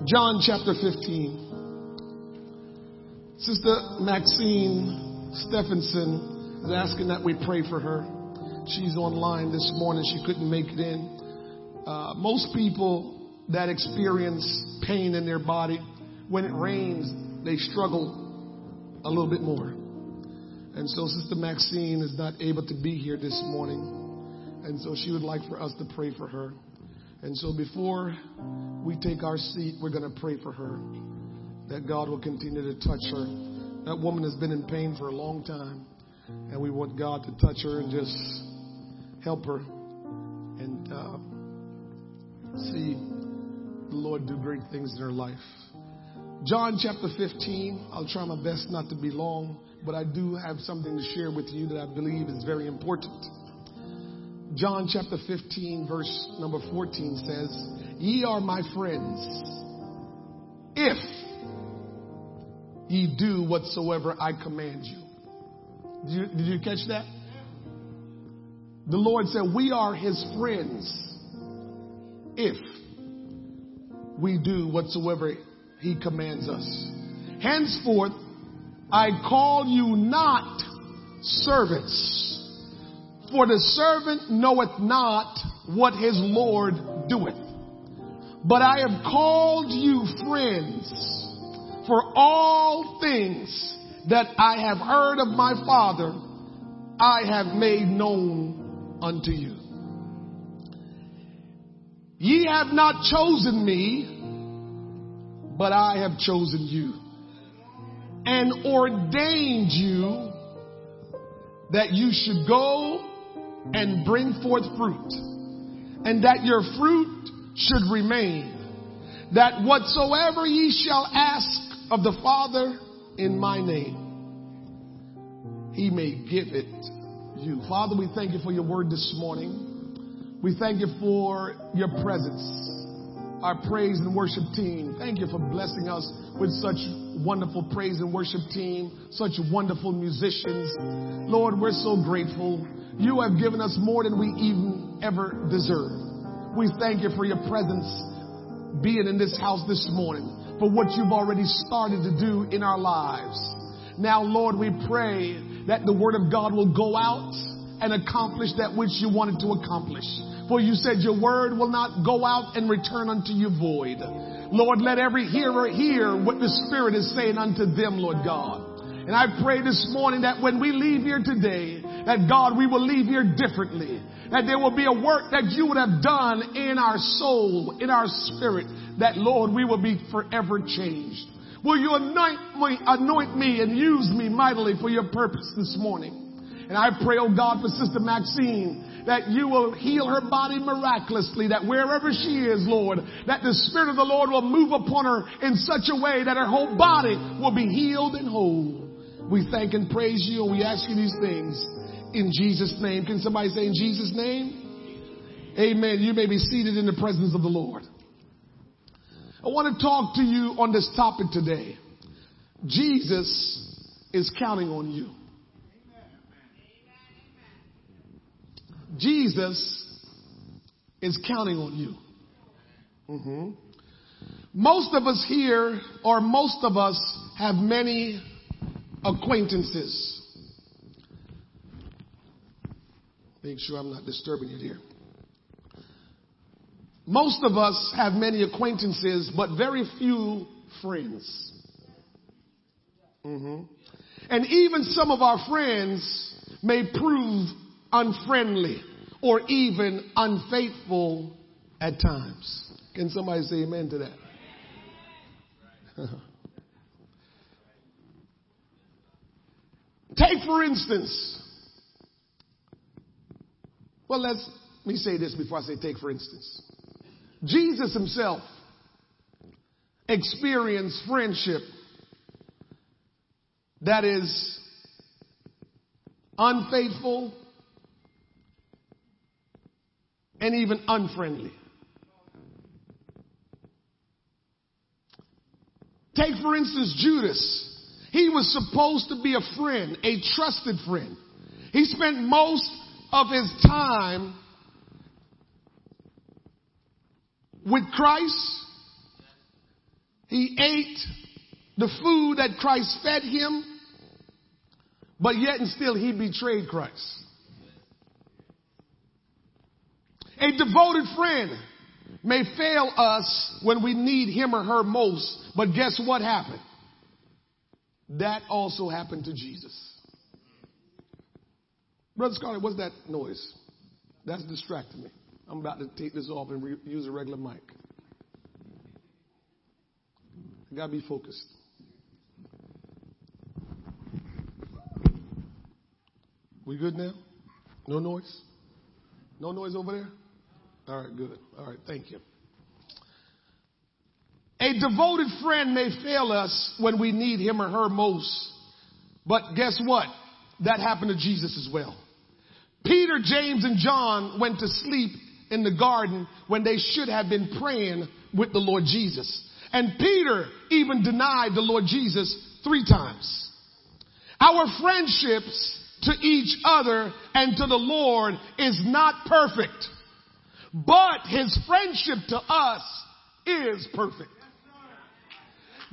John chapter 15. Sister Maxine Stephenson is asking that we pray for her. She's online this morning. She couldn't make it in. Uh, most people that experience pain in their body, when it rains, they struggle a little bit more. And so Sister Maxine is not able to be here this morning. And so she would like for us to pray for her. And so before we take our seat, we're going to pray for her that God will continue to touch her. That woman has been in pain for a long time, and we want God to touch her and just help her and uh, see the Lord do great things in her life. John chapter 15, I'll try my best not to be long, but I do have something to share with you that I believe is very important. John chapter 15, verse number 14 says, Ye are my friends, if ye do whatsoever I command you. Did you, did you catch that? The Lord said, We are his friends if we do whatsoever he commands us. Henceforth, I call you not servants, for the servant knoweth not what his Lord doeth. But I have called you friends, for all things that I have heard of my Father, I have made known unto you. Ye have not chosen me, but I have chosen you and ordained you that you should go and bring forth fruit and that your fruit should remain that whatsoever ye shall ask of the Father in my name, he may give it you. Father, we thank you for your word this morning. We thank you for your presence, our praise and worship team. Thank you for blessing us with such wonderful praise and worship team, such wonderful musicians. Lord, we're so grateful. You have given us more than we even ever deserve. We thank you for your presence being in this house this morning, for what you've already started to do in our lives. Now, Lord, we pray that the word of God will go out and accomplish that which you wanted to accomplish. For you said your word will not go out and return unto you void. Lord, let every hearer hear what the Spirit is saying unto them, Lord God. And I pray this morning that when we leave here today, that God, we will leave here differently. That there will be a work that you would have done in our soul, in our spirit, that Lord, we will be forever changed. Will you anoint me, anoint me and use me mightily for your purpose this morning? And I pray, oh God, for Sister Maxine, that you will heal her body miraculously, that wherever she is, Lord, that the Spirit of the Lord will move upon her in such a way that her whole body will be healed and whole. We thank and praise you and we ask you these things in Jesus' name. Can somebody say in Jesus' name? Amen. You may be seated in the presence of the Lord. I want to talk to you on this topic today. Jesus is counting on you. Jesus is counting on you. Mm-hmm. Most of us here, or most of us, have many acquaintances. Make sure I'm not disturbing you here. Most of us have many acquaintances, but very few friends. Mm-hmm. And even some of our friends may prove unfriendly or even unfaithful at times. Can somebody say amen to that? Take, for instance, well, let's me say this before I say take, for instance. Jesus himself experienced friendship that is unfaithful and even unfriendly. Take, for instance, Judas. He was supposed to be a friend, a trusted friend. He spent most of his time with Christ. He ate the food that Christ fed him, but yet and still he betrayed Christ. A devoted friend may fail us when we need him or her most, but guess what happened? That also happened to Jesus. Brother Scarlett, what's that noise? That's distracting me. I'm about to take this off and re- use a regular mic. I gotta be focused. We good now? No noise? No noise over there? All right, good. All right, thank you. A devoted friend may fail us when we need him or her most. But guess what? That happened to Jesus as well. Peter, James, and John went to sleep in the garden when they should have been praying with the Lord Jesus. And Peter even denied the Lord Jesus three times. Our friendships to each other and to the Lord is not perfect, but his friendship to us is perfect.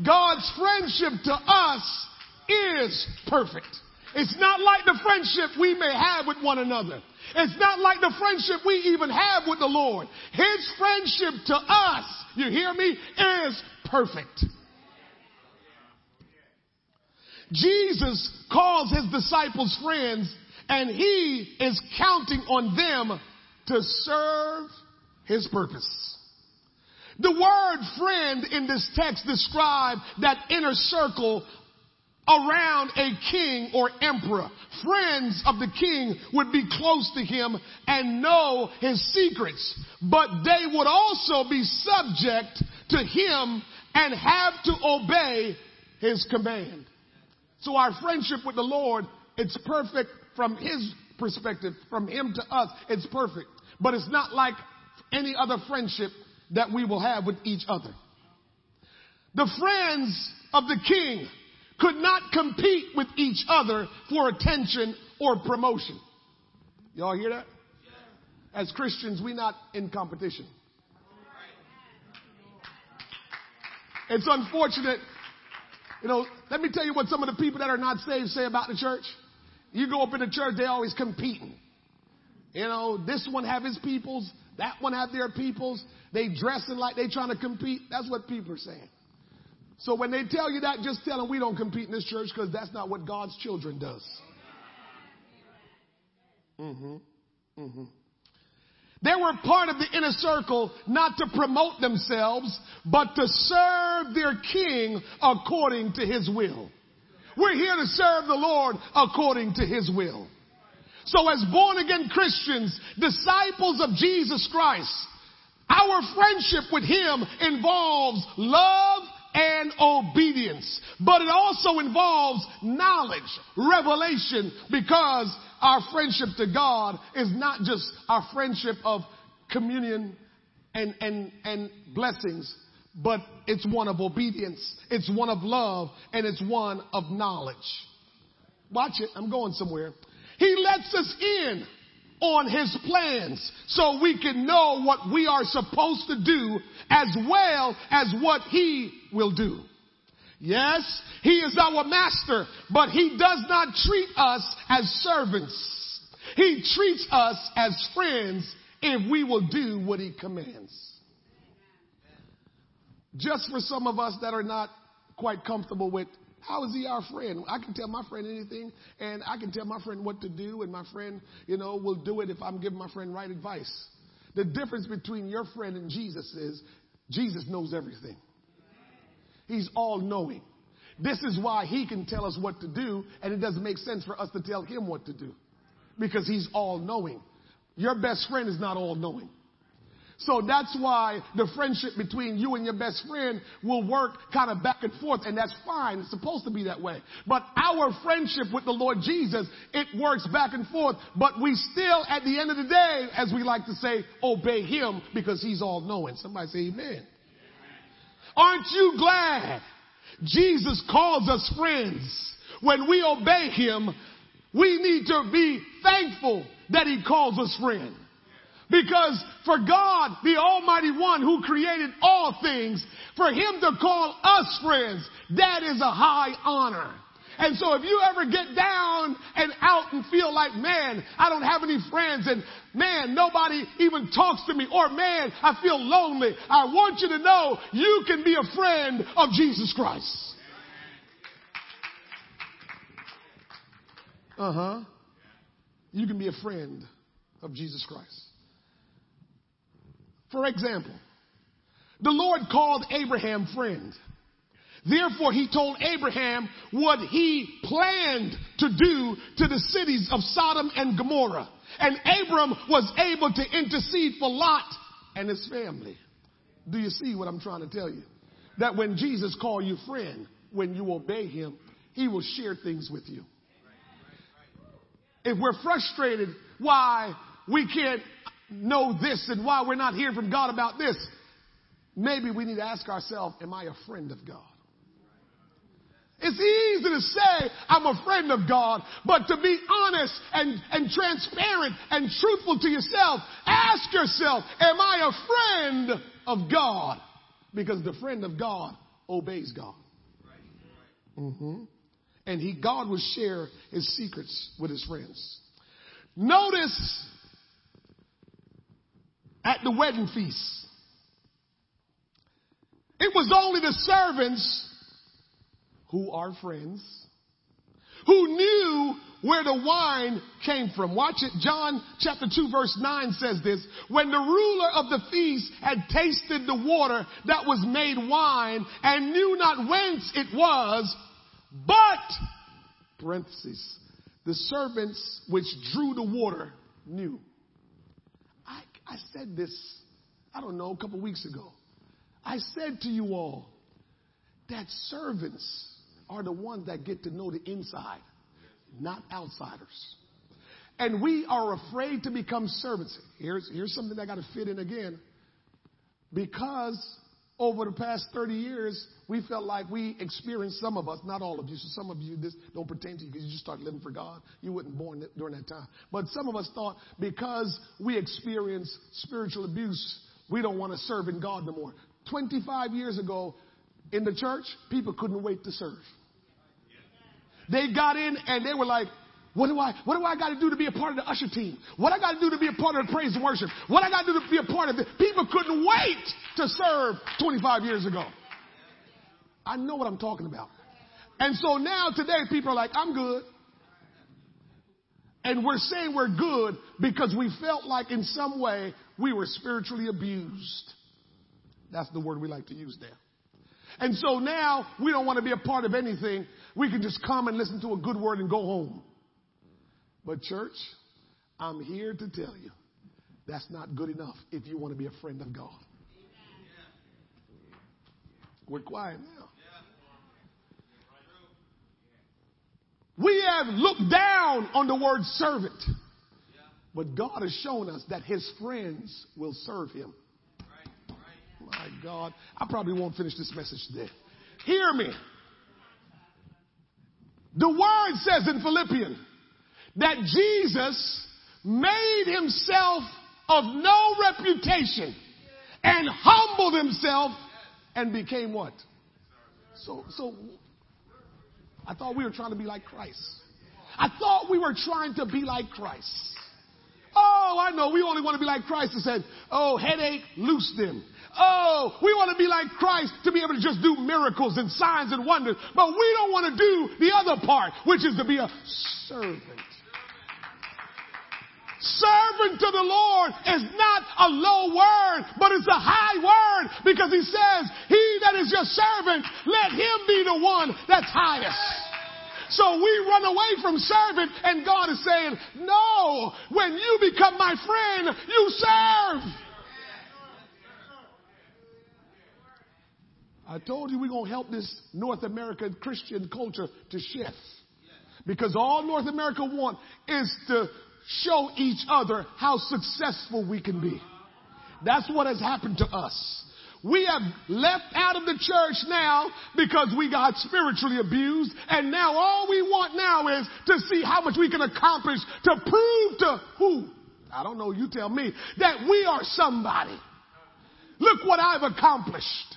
God's friendship to us is perfect. It's not like the friendship we may have with one another. It's not like the friendship we even have with the Lord. His friendship to us, you hear me, is perfect. Jesus calls his disciples friends and he is counting on them to serve his purpose. The word friend in this text describe that inner circle around a king or emperor. Friends of the king would be close to him and know his secrets, but they would also be subject to him and have to obey his command. So our friendship with the Lord, it's perfect from his perspective, from him to us, it's perfect. But it's not like any other friendship that we will have with each other. The friends of the king could not compete with each other for attention or promotion. Y'all hear that? As Christians, we're not in competition. It's unfortunate. You know, let me tell you what some of the people that are not saved say about the church. You go up in the church, they always competing. You know, this one have his peoples, that one have their peoples. They dressing like they trying to compete. That's what people are saying. So when they tell you that, just tell them we don't compete in this church because that's not what God's children does. Mm-hmm. Mm-hmm. They were part of the inner circle not to promote themselves, but to serve their king according to his will. We're here to serve the Lord according to his will. So as born again Christians, disciples of Jesus Christ, our friendship with him involves love and obedience. But it also involves knowledge, revelation, because our friendship to God is not just our friendship of communion and, and, and blessings, but it's one of obedience, it's one of love, and it's one of knowledge. Watch it, I'm going somewhere. He lets us in on his plans so we can know what we are supposed to do as well as what he will do. Yes, he is our master, but he does not treat us as servants. He treats us as friends if we will do what he commands. Just for some of us that are not quite comfortable with how is he our friend? I can tell my friend anything, and I can tell my friend what to do, and my friend, you know, will do it if I'm giving my friend right advice. The difference between your friend and Jesus is Jesus knows everything. He's all knowing. This is why he can tell us what to do, and it doesn't make sense for us to tell him what to do. Because he's all knowing. Your best friend is not all knowing. So that's why the friendship between you and your best friend will work kind of back and forth, and that's fine. It's supposed to be that way. But our friendship with the Lord Jesus, it works back and forth, but we still, at the end of the day, as we like to say, obey Him because He's all knowing. Somebody say amen. Aren't you glad Jesus calls us friends? When we obey Him, we need to be thankful that He calls us friends. Because for God, the Almighty One who created all things, for Him to call us friends, that is a high honor. And so if you ever get down and out and feel like, man, I don't have any friends and man, nobody even talks to me or man, I feel lonely. I want you to know you can be a friend of Jesus Christ. Uh huh. You can be a friend of Jesus Christ. For example, the Lord called Abraham friend. Therefore, he told Abraham what he planned to do to the cities of Sodom and Gomorrah. And Abram was able to intercede for Lot and his family. Do you see what I'm trying to tell you? That when Jesus called you friend, when you obey him, he will share things with you. If we're frustrated why we can't know this and why we're not hearing from God about this, maybe we need to ask ourselves, am I a friend of God? It's easy to say I'm a friend of God, but to be honest and, and transparent and truthful to yourself, ask yourself, am I a friend of God? Because the friend of God obeys God. Mm-hmm. And he, God will share his secrets with his friends. Notice at the wedding feast, it was only the servants who are friends who knew where the wine came from. Watch it. John chapter 2 verse 9 says this. When the ruler of the feast had tasted the water that was made wine and knew not whence it was, but, parentheses, the servants which drew the water knew. I, said this, I don't know, a couple weeks ago. I said to you all that servants are the ones that get to know the inside, not outsiders. And we are afraid to become servants. Here's, here's something that got to fit in again. Because over the past 30 years, we felt like we experienced some of us, not all of you. So some of you, this don't pertain to you because you just started living for God. You weren't born during that time. But some of us thought because we experienced spiritual abuse, we don't want to serve in God no more. 25 years ago in the church, people couldn't wait to serve. They got in and they were like, what do I, what do I got to do to be a part of the usher team? What I got to do to be a part of the praise and worship? What I got to do to be a part of it? People couldn't wait to serve 25 years ago. I know what I'm talking about. And so now today people are like, I'm good. And we're saying we're good because we felt like in some way we were spiritually abused. That's the word we like to use there. And so now we don't want to be a part of anything. We can just come and listen to a good word and go home. But church, I'm here to tell you that's not good enough if you want to be a friend of God. We're quiet now. We have looked down on the word servant. But God has shown us that his friends will serve him. My God. I probably won't finish this message today. Hear me. The word says in Philippians that Jesus made himself of no reputation and humbled himself and became what? So, so I thought we were trying to be like Christ. I thought we were trying to be like Christ. Oh, I know. We only want to be like Christ and said, oh, headache, loose them. Oh, we want to be like Christ to be able to just do miracles and signs and wonders. But we don't want to do the other part, which is to be a servant. Servant to the Lord is not a low word, but it's a high word because he says, he that is your servant, let him be the one that's highest. So we run away from servant and God is saying, no, when you become my friend, you serve. I told you we're going to help this North American Christian culture to shift. Because all North America want is to show each other how successful we can be. That's what has happened to us. We have left out of the church now because we got spiritually abused and now all we want now is to see how much we can accomplish to prove to who? I don't know, you tell me, that we are somebody. Look what I've accomplished.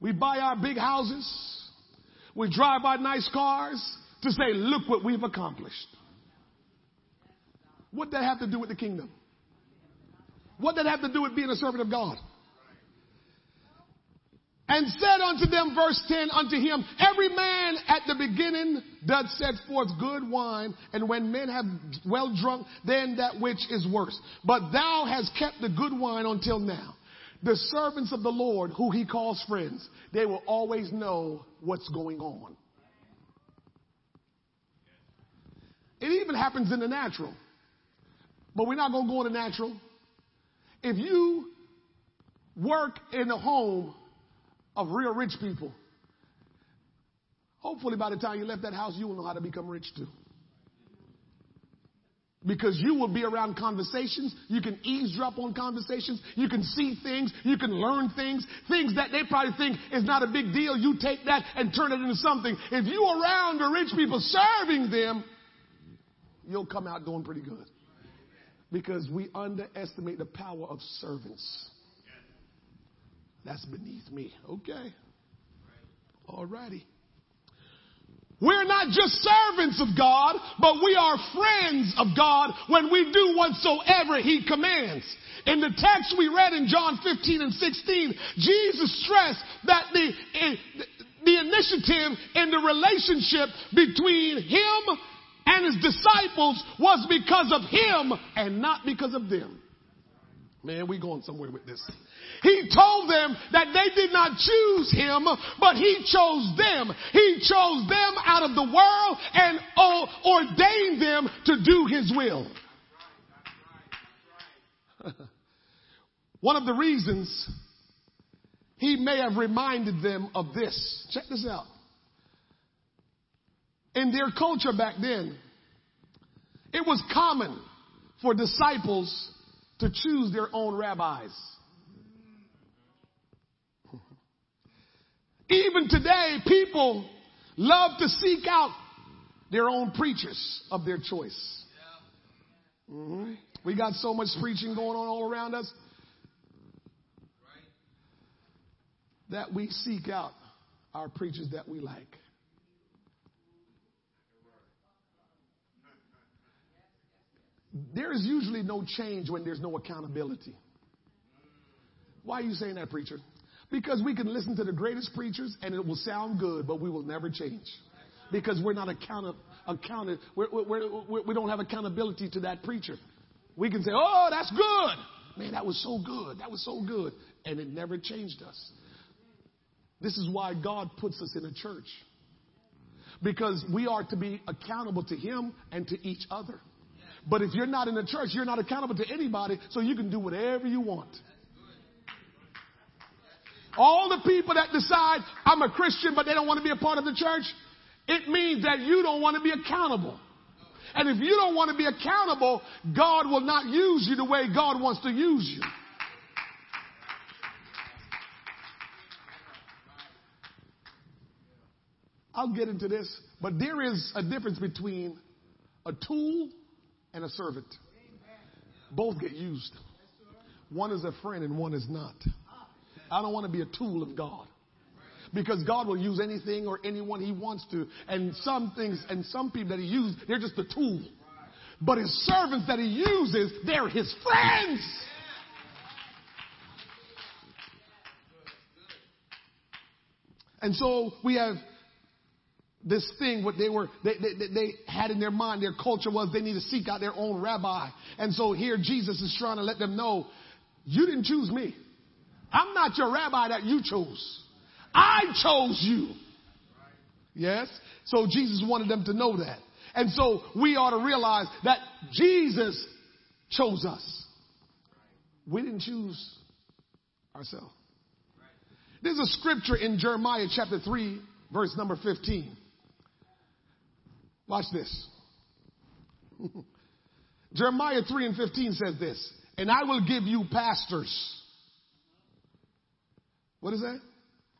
We buy our big houses. We drive our nice cars to say, look what we've accomplished. What that have to do with the kingdom? What that have to do with being a servant of God? And said unto them, verse 10, unto him, every man at the beginning doth set forth good wine, and when men have well drunk, then that which is worse. But thou hast kept the good wine until now. The servants of the Lord, who he calls friends, they will always know what's going on. It even happens in the natural. But we're not going to go in the natural. If you work in a home of real rich people, hopefully by the time you left that house, you will know how to become rich too. Because you will be around conversations. You can eavesdrop on conversations. You can see things. You can learn things. Things that they probably think is not a big deal. You take that and turn it into something. If you're around the rich people serving them, you'll come out doing pretty good. Because we underestimate the power of servants. That's beneath me. Okay. All righty. We're not just servants of God, but we are friends of God when we do whatsoever He commands. In the text we read in John 15 and 16, Jesus stressed that the, eh, the initiative in the relationship between Him and His disciples was because of Him and not because of them. Man, we going somewhere with this. He told them that they did not choose him, but he chose them. He chose them out of the world and ordained them to do his will. One of the reasons he may have reminded them of this. Check this out. In their culture back then, it was common for disciples to choose their own rabbis. Even today, people love to seek out their own preachers of their choice. Mm-hmm. We got so much preaching going on all around us that we seek out our preachers that we like. There is usually no change when there's no accountability. Why are you saying that, preacher? Because we can listen to the greatest preachers and it will sound good, but we will never change. Because we're not accounted, accounted we're, we're, we're, we do not have accountability to that preacher. We can say, oh, that's good. Man, that was so good. That was so good. And it never changed us. This is why God puts us in a church. Because we are to be accountable to Him and to each other. But if you're not in the church, you're not accountable to anybody, so you can do whatever you want. All the people that decide, I'm a Christian, but they don't want to be a part of the church, it means that you don't want to be accountable. And if you don't want to be accountable, God will not use you the way God wants to use you. I'll get into this, but there is a difference between a tool and a servant. Both get used. One is a friend and one is not. I don't want to be a tool of God. Because God will use anything or anyone He wants to. And some things and some people that He uses, they're just a tool. But His servants that He uses, they're His friends. And so we have this thing what they were they, they, they, had in their mind their culture was they need to seek out their own rabbi. And so here jesus is trying to let them know you didn't choose me. I'm not your rabbi that you chose. I chose you. Yes? So jesus wanted them to know that. And so we ought to realize that jesus chose us. We didn't choose ourselves. There's a scripture in jeremiah chapter 3 verse number 15 Watch this. Jeremiah 3 and 15 says this, and I will give you pastors. What is that?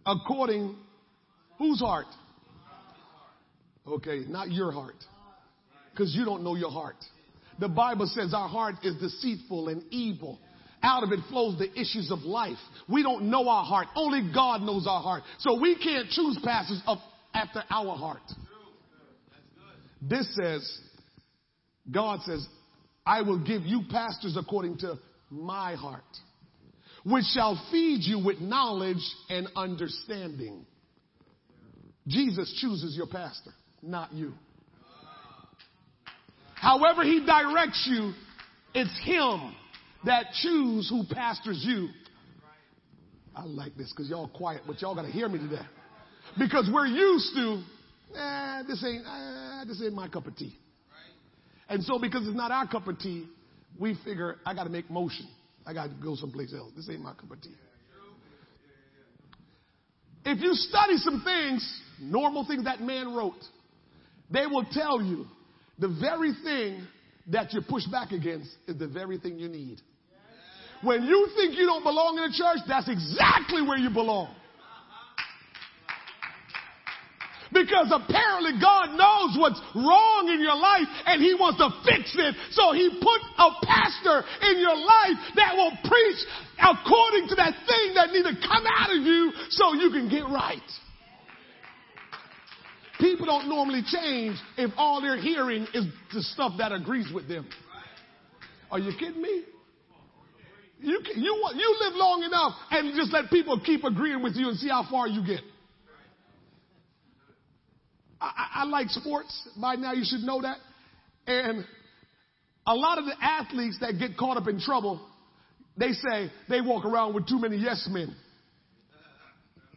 According whose heart? Okay, not your heart. Because you don't know your heart. The Bible says our heart is deceitful and evil. Out of it flows the issues of life. We don't know our heart. Only God knows our heart. So we can't choose pastors after our heart. This says, God says, I will give you pastors according to my heart, which shall feed you with knowledge and understanding. Jesus chooses your pastor, not you. However he directs you, it's him that choose who pastors you. I like this because y'all quiet, but y'all got to hear me today. Because we're used to eh, this ain't, eh, this ain't my cup of tea. And so because it's not our cup of tea, we figure I got to make motion. I got to go someplace else. This ain't my cup of tea. If you study some things, normal things that man wrote, they will tell you the very thing that you push back against is the very thing you need. When you think you don't belong in a church, that's exactly where you belong. Because apparently God knows what's wrong in your life and He wants to fix it. So He put a pastor in your life that will preach according to that thing that needs to come out of you so you can get right. People don't normally change if all they're hearing is the stuff that agrees with them. Are you kidding me? You, you, you live long enough and just let people keep agreeing with you and see how far you get. I, I, like sports. By now you should know that. And a lot of the athletes that get caught up in trouble, they say they walk around with too many yes men.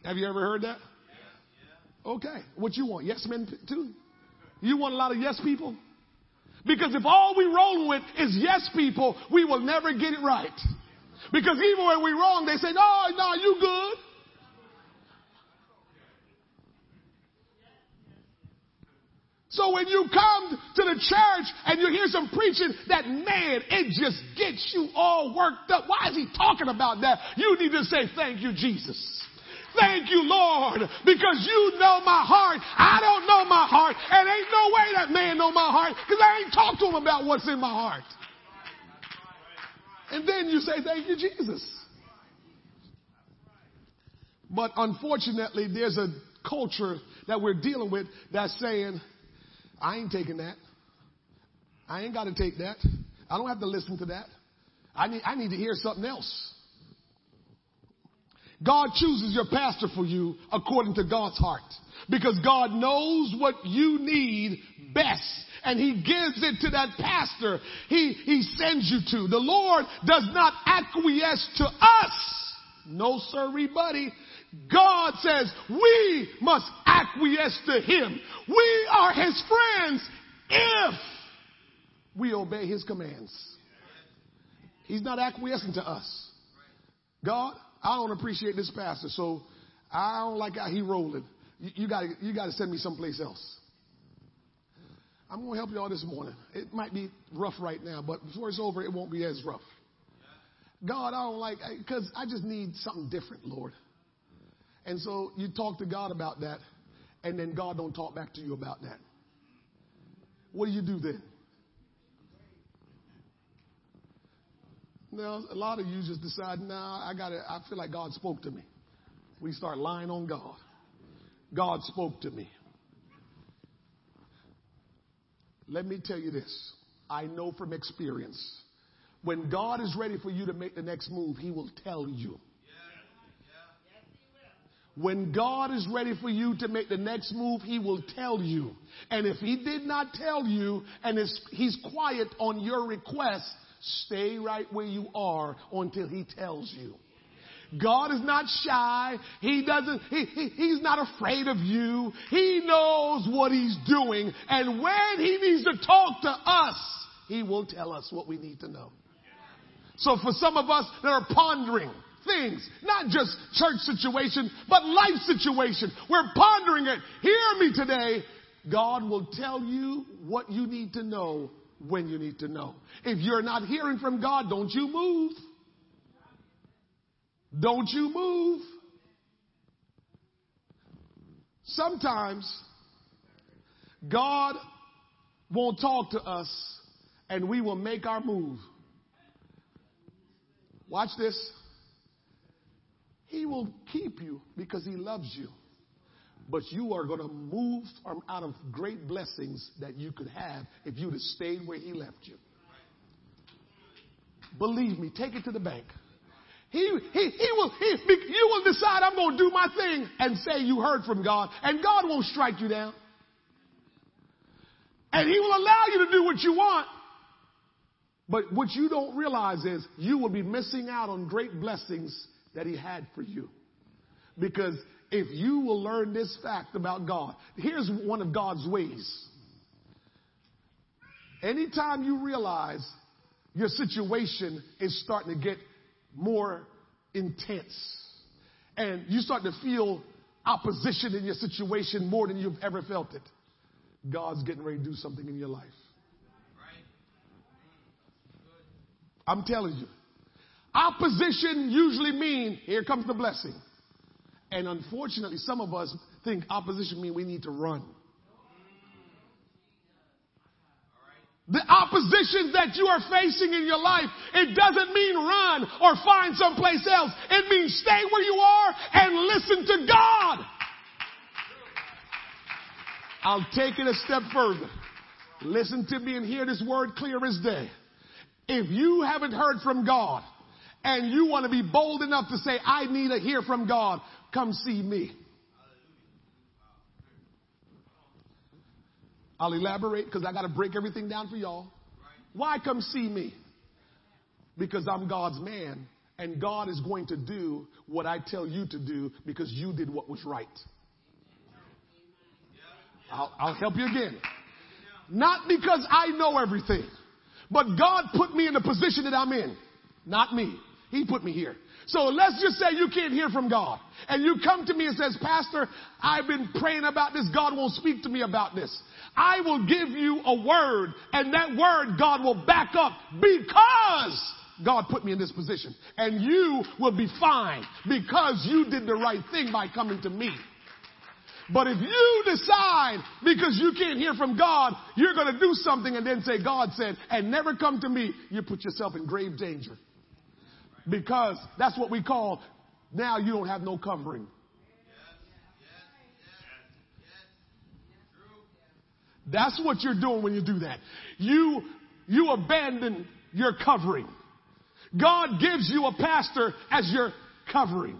Have you ever heard that? Okay. What you want? Yes men too? You want a lot of yes people? Because if all we roll with is yes people, we will never get it right. Because even when we wrong, they say, no, no, you good. So when you come to the church and you hear some preaching that man, it just gets you all worked up. Why is he talking about that? You need to say, thank you, Jesus. Thank you, Lord, because you know my heart. I don't know my heart, and ain't no way that man know my heart because I ain't talked to him about what's in my heart. And then you say, thank you, Jesus. But unfortunately, there's a culture that we're dealing with that's saying, I ain't taking that. I ain't got to take that. I don't have to listen to that. I need, I need to hear something else. God chooses your pastor for you according to God's heart. Because God knows what you need best. And he gives it to that pastor he, he sends you to. The Lord does not acquiesce to us. No sirree buddy. God says we must acquiesce to him. We are his friends if we obey his commands. He's not acquiescing to us. God, I don't appreciate this pastor, so I don't like how he rolling. You, got you got to send me someplace else. I'm going to help you all this morning. It might be rough right now, but before it's over, it won't be as rough. God, I don't like because I just need something different, Lord. And so you talk to God about that, and then God don't talk back to you about that. What do you do then? Now, a lot of you just decide, nah, I got to, I feel like God spoke to me. We start lying on God. God spoke to me. Let me tell you this. I know from experience. When God is ready for you to make the next move, He will tell you. When God is ready for you to make the next move, He will tell you. And if He did not tell you and He's quiet on your request, stay right where you are until He tells you. God is not shy. He doesn't, he, he, he's not afraid of you. He knows what he's doing. And when he needs to talk to us, he will tell us what we need to know. So for some of us that are pondering things, not just church situation, but life situation, we're pondering it. Hear me today. God will tell you what you need to know when you need to know. If you're not hearing from God, don't you move. Don't you move. Sometimes God won't talk to us and we will make our move. Watch this. He will keep you because he loves you. But you are going to move from out of great blessings that you could have if you'd have stayed where he left you. Believe me, take it to the bank. He, he, he will, he, you will decide I'm going to do my thing and say you heard from God and God won't strike you down. And he will allow you to do what you want. But what you don't realize is you will be missing out on great blessings that he had for you. Because if you will learn this fact about God, here's one of God's ways. Anytime you realize your situation is starting to get more intense and you start to feel opposition in your situation more than you've ever felt it, God's getting ready to do something in your life. I'm telling you. Opposition usually mean here comes the blessing. And unfortunately, some of us think opposition mean we need to run. The opposition that you are facing in your life, it doesn't mean run or find someplace else. It means stay where you are and listen to God. I'll take it a step further. Listen to me and hear this word clear as day. If you haven't heard from God and you want to be bold enough to say, I need to hear from God, come see me. I'll elaborate because I got to break everything down for y'all. Why come see me? Because I'm God's man and God is going to do what I tell you to do because you did what was right. I'll, I'll help you again. Not because I know everything, but God put me in the position that I'm in. Not me. He put me here. So let's just say you can't hear from God. And you come to me and says, Pastor, I've been praying about this. God won't speak to me about this. I will give you a word and that word God will back up because God put me in this position. And you will be fine because you did the right thing by coming to me. But if you decide because you can't hear from God, you're going to do something and then say, God said, and never come to me, you put yourself in grave danger. Because that's what we call now you don't have no covering. That's what you're doing when you do that. You, you abandon your covering. God gives you a pastor as your covering.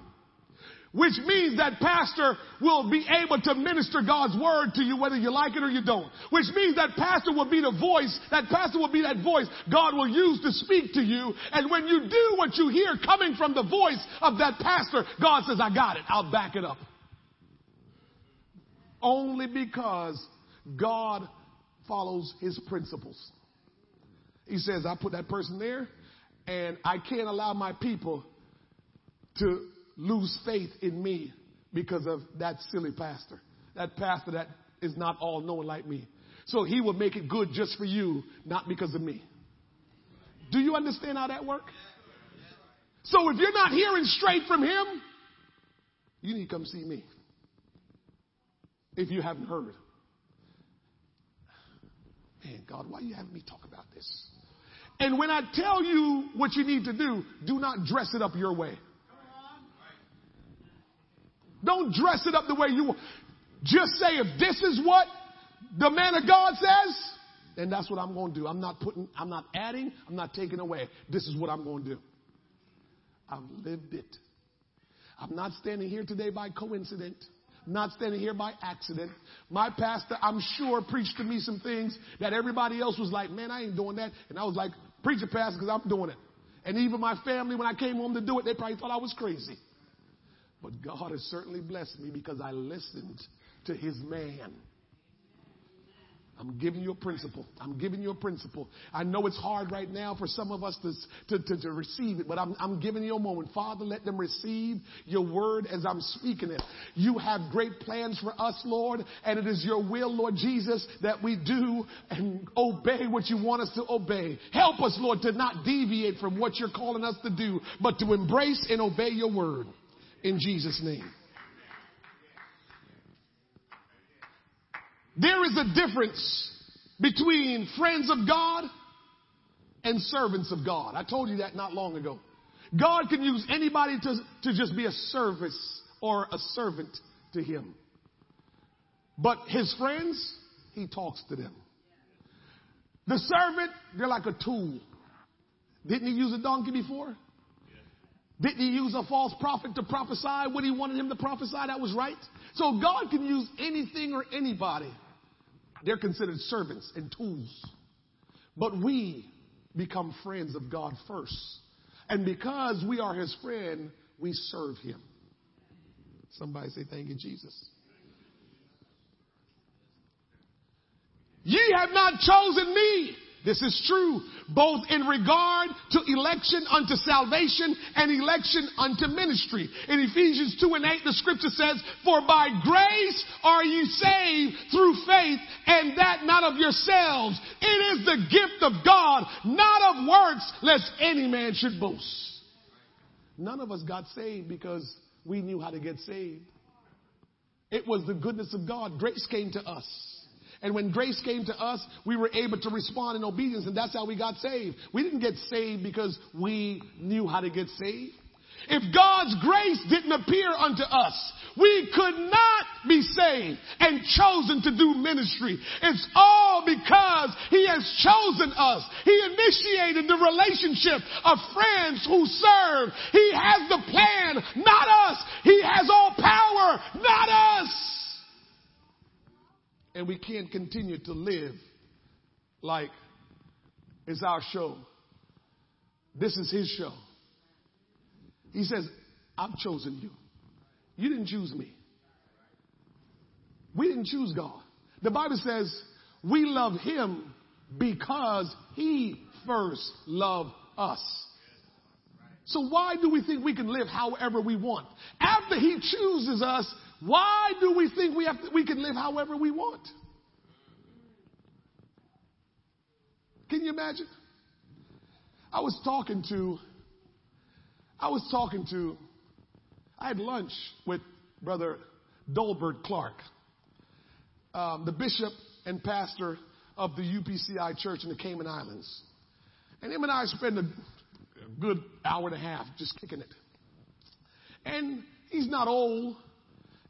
Which means that pastor will be able to minister God's word to you whether you like it or you don't. Which means that pastor will be the voice, that pastor will be that voice God will use to speak to you. And when you do what you hear coming from the voice of that pastor, God says, I got it. I'll back it up. Only because God follows his principles. He says, I put that person there and I can't allow my people to lose faith in me because of that silly pastor. That pastor that is not all knowing like me. So he will make it good just for you, not because of me. Do you understand how that works? So if you're not hearing straight from him, you need to come see me. If you haven't heard. Man, God, why are you having me talk about this? And when I tell you what you need to do, do not dress it up your way. Don't dress it up the way you want. Just say, if this is what the man of God says, then that's what I'm going to do. I'm not putting, I'm not adding, I'm not taking away. This is what I'm going to do. I've lived it. I'm not standing here today by coincidence. Not standing here by accident. My pastor, I'm sure, preached to me some things that everybody else was like, man, I ain't doing that. And I was like, preach it, pastor, because I'm doing it. And even my family, when I came home to do it, they probably thought I was crazy. But God has certainly blessed me because I listened to his man. I'm giving you a principle. I'm giving you a principle. I know it's hard right now for some of us to, to, to, to, receive it, but I'm, I'm giving you a moment. Father, let them receive your word as I'm speaking it. You have great plans for us, Lord, and it is your will, Lord Jesus, that we do and obey what you want us to obey. Help us, Lord, to not deviate from what you're calling us to do, but to embrace and obey your word. In Jesus' name. There is a difference between friends of God and servants of God. I told you that not long ago. God can use anybody to, to just be a service or a servant to him. But his friends, he talks to them. The servant, they're like a tool. Didn't he use a donkey before? Didn't he use a false prophet to prophesy when he wanted him to prophesy? That was right. So God can use anything or anybody. They're considered servants and tools. But we become friends of God first. And because we are his friend, we serve him. Somebody say, Thank you, Jesus. Ye have not chosen me this is true both in regard to election unto salvation and election unto ministry. In Ephesians 2 and 8, the scripture says, For by grace are ye saved through faith, and that not of yourselves. It is the gift of God, not of works, lest any man should boast. None of us got saved because we knew how to get saved. It was the goodness of God. Grace came to us. And when grace came to us, we were able to respond in obedience, and that's how we got saved. We didn't get saved because we knew how to get saved. If God's grace didn't appear unto us, we could not be saved and chosen to do ministry. It's all because He has chosen us. He initiated the relationship of friends who serve. He has the plan, not us. He has all power, not us. And we can't continue to live like it's our show. This is His show. He says, I've chosen you. You didn't choose me. We didn't choose God. The Bible says we love Him because He first loved us. So why do we think we can live however we want? After He chooses us, why do we think we, have to, we can live however we want? Can you imagine? I was talking to, I was talking to, I had lunch with Brother Dolbert Clark, um, the bishop and pastor of the UPCI church in the Cayman Islands. And him and I spent a good hour and a half just kicking it. And he's not old.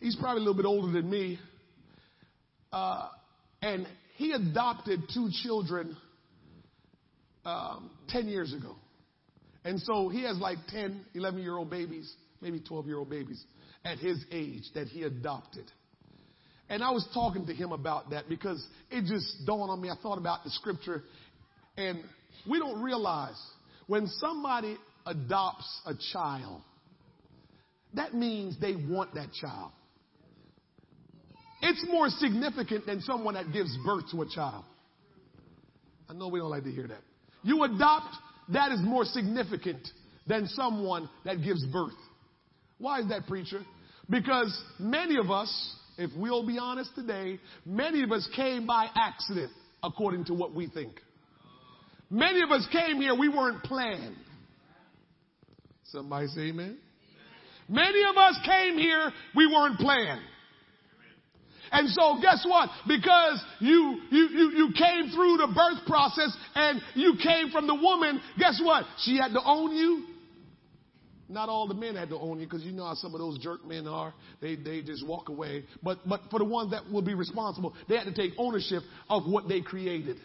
He's probably a little bit older than me. Uh, and he adopted two children um, 10 years ago. And so he has like 10, 11 year old babies, maybe 12 year old babies at his age that he adopted. And I was talking to him about that because it just dawned on me. I thought about the scripture and we don't realize when somebody adopts a child, that means they want that child. It's more significant than someone that gives birth to a child. I know we don't like to hear that. You adopt, that is more significant than someone that gives birth. Why is that, preacher? Because many of us, if we'll be honest today, many of us came by accident, according to what we think. Many of us came here, we weren't planned. Somebody say amen. Many of us came here, we weren't planned. And so guess what? Because you, you, you, you came through the birth process and you came from the woman, guess what? She had to own you. Not all the men had to own you because you know how some of those jerk men are. They, they just walk away. But, but for the ones that will be responsible, they had to take ownership of what they created.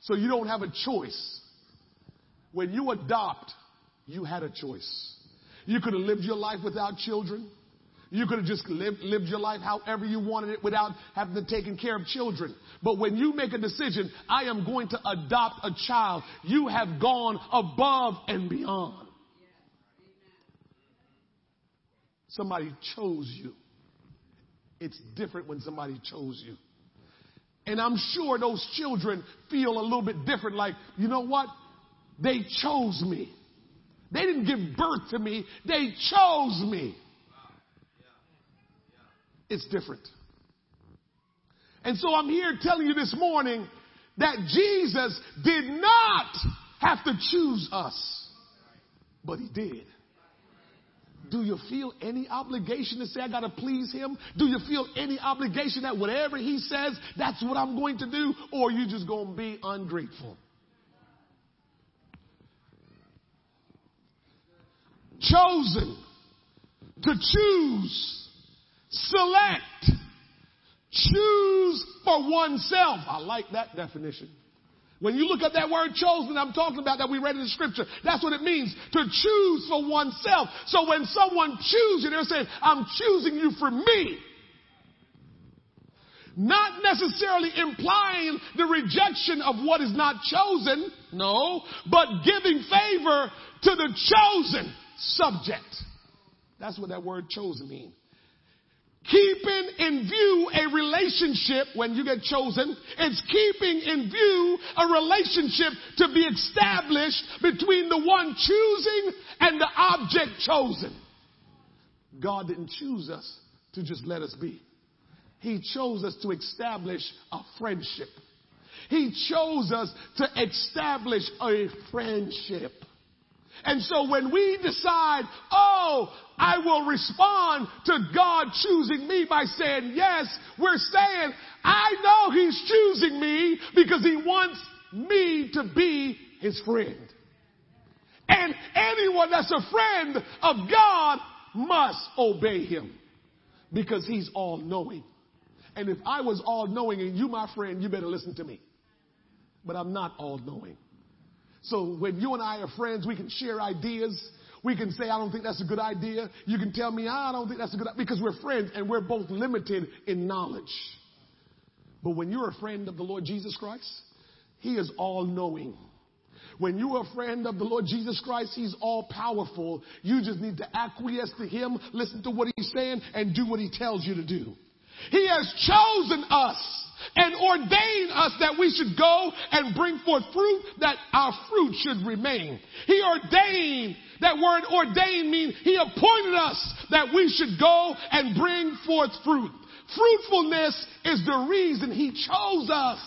So you don't have a choice. When you adopt, you had a choice. You could have lived your life without children. You could have just lived, lived your life however you wanted it without having to taking care of children. But when you make a decision, I am going to adopt a child, you have gone above and beyond. Somebody chose you. It's different when somebody chose you. And I'm sure those children feel a little bit different like, you know what? They chose me. They didn't give birth to me. They chose me. It's different. And so I'm here telling you this morning that Jesus did not have to choose us, but he did. Do you feel any obligation to say, I got to please him? Do you feel any obligation that whatever he says, that's what I'm going to do? Or you just going to be ungrateful? Chosen to choose, select, choose for oneself. I like that definition. When you look at that word chosen, I'm talking about that we read in the scripture. That's what it means to choose for oneself. So when someone chooses you, they're saying, I'm choosing you for me. Not necessarily implying the rejection of what is not chosen, no, but giving favor to the chosen subject. That's what that word chosen means. Keeping in view a relationship when you get chosen, it's keeping in view a relationship to be established between the one choosing and the object chosen. God didn't choose us to just let us be. He chose us to establish a friendship. He chose us to establish a friendship. And so when we decide, oh, I will respond to God choosing me by saying yes, we're saying, I know He's choosing me because He wants me to be His friend. And anyone that's a friend of God must obey him because he's all knowing. And if I was all knowing and you, my friend, you better listen to me. But I'm not all knowing. So when you and I are friends, we can share ideas. We can say, I don't think that's a good idea. You can tell me, I don't think that's a good idea. Because we're friends and we're both limited in knowledge. But when you're a friend of the Lord Jesus Christ, He is all knowing. When you're a friend of the Lord Jesus Christ, He's all powerful. You just need to acquiesce to Him, listen to what He's saying, and do what He tells you to do. He has chosen us and ordained us that we should go and bring forth fruit, that our fruit should remain. He ordained, that word ordained means He appointed us that we should go and bring forth fruit. Fruitfulness is the reason He chose us.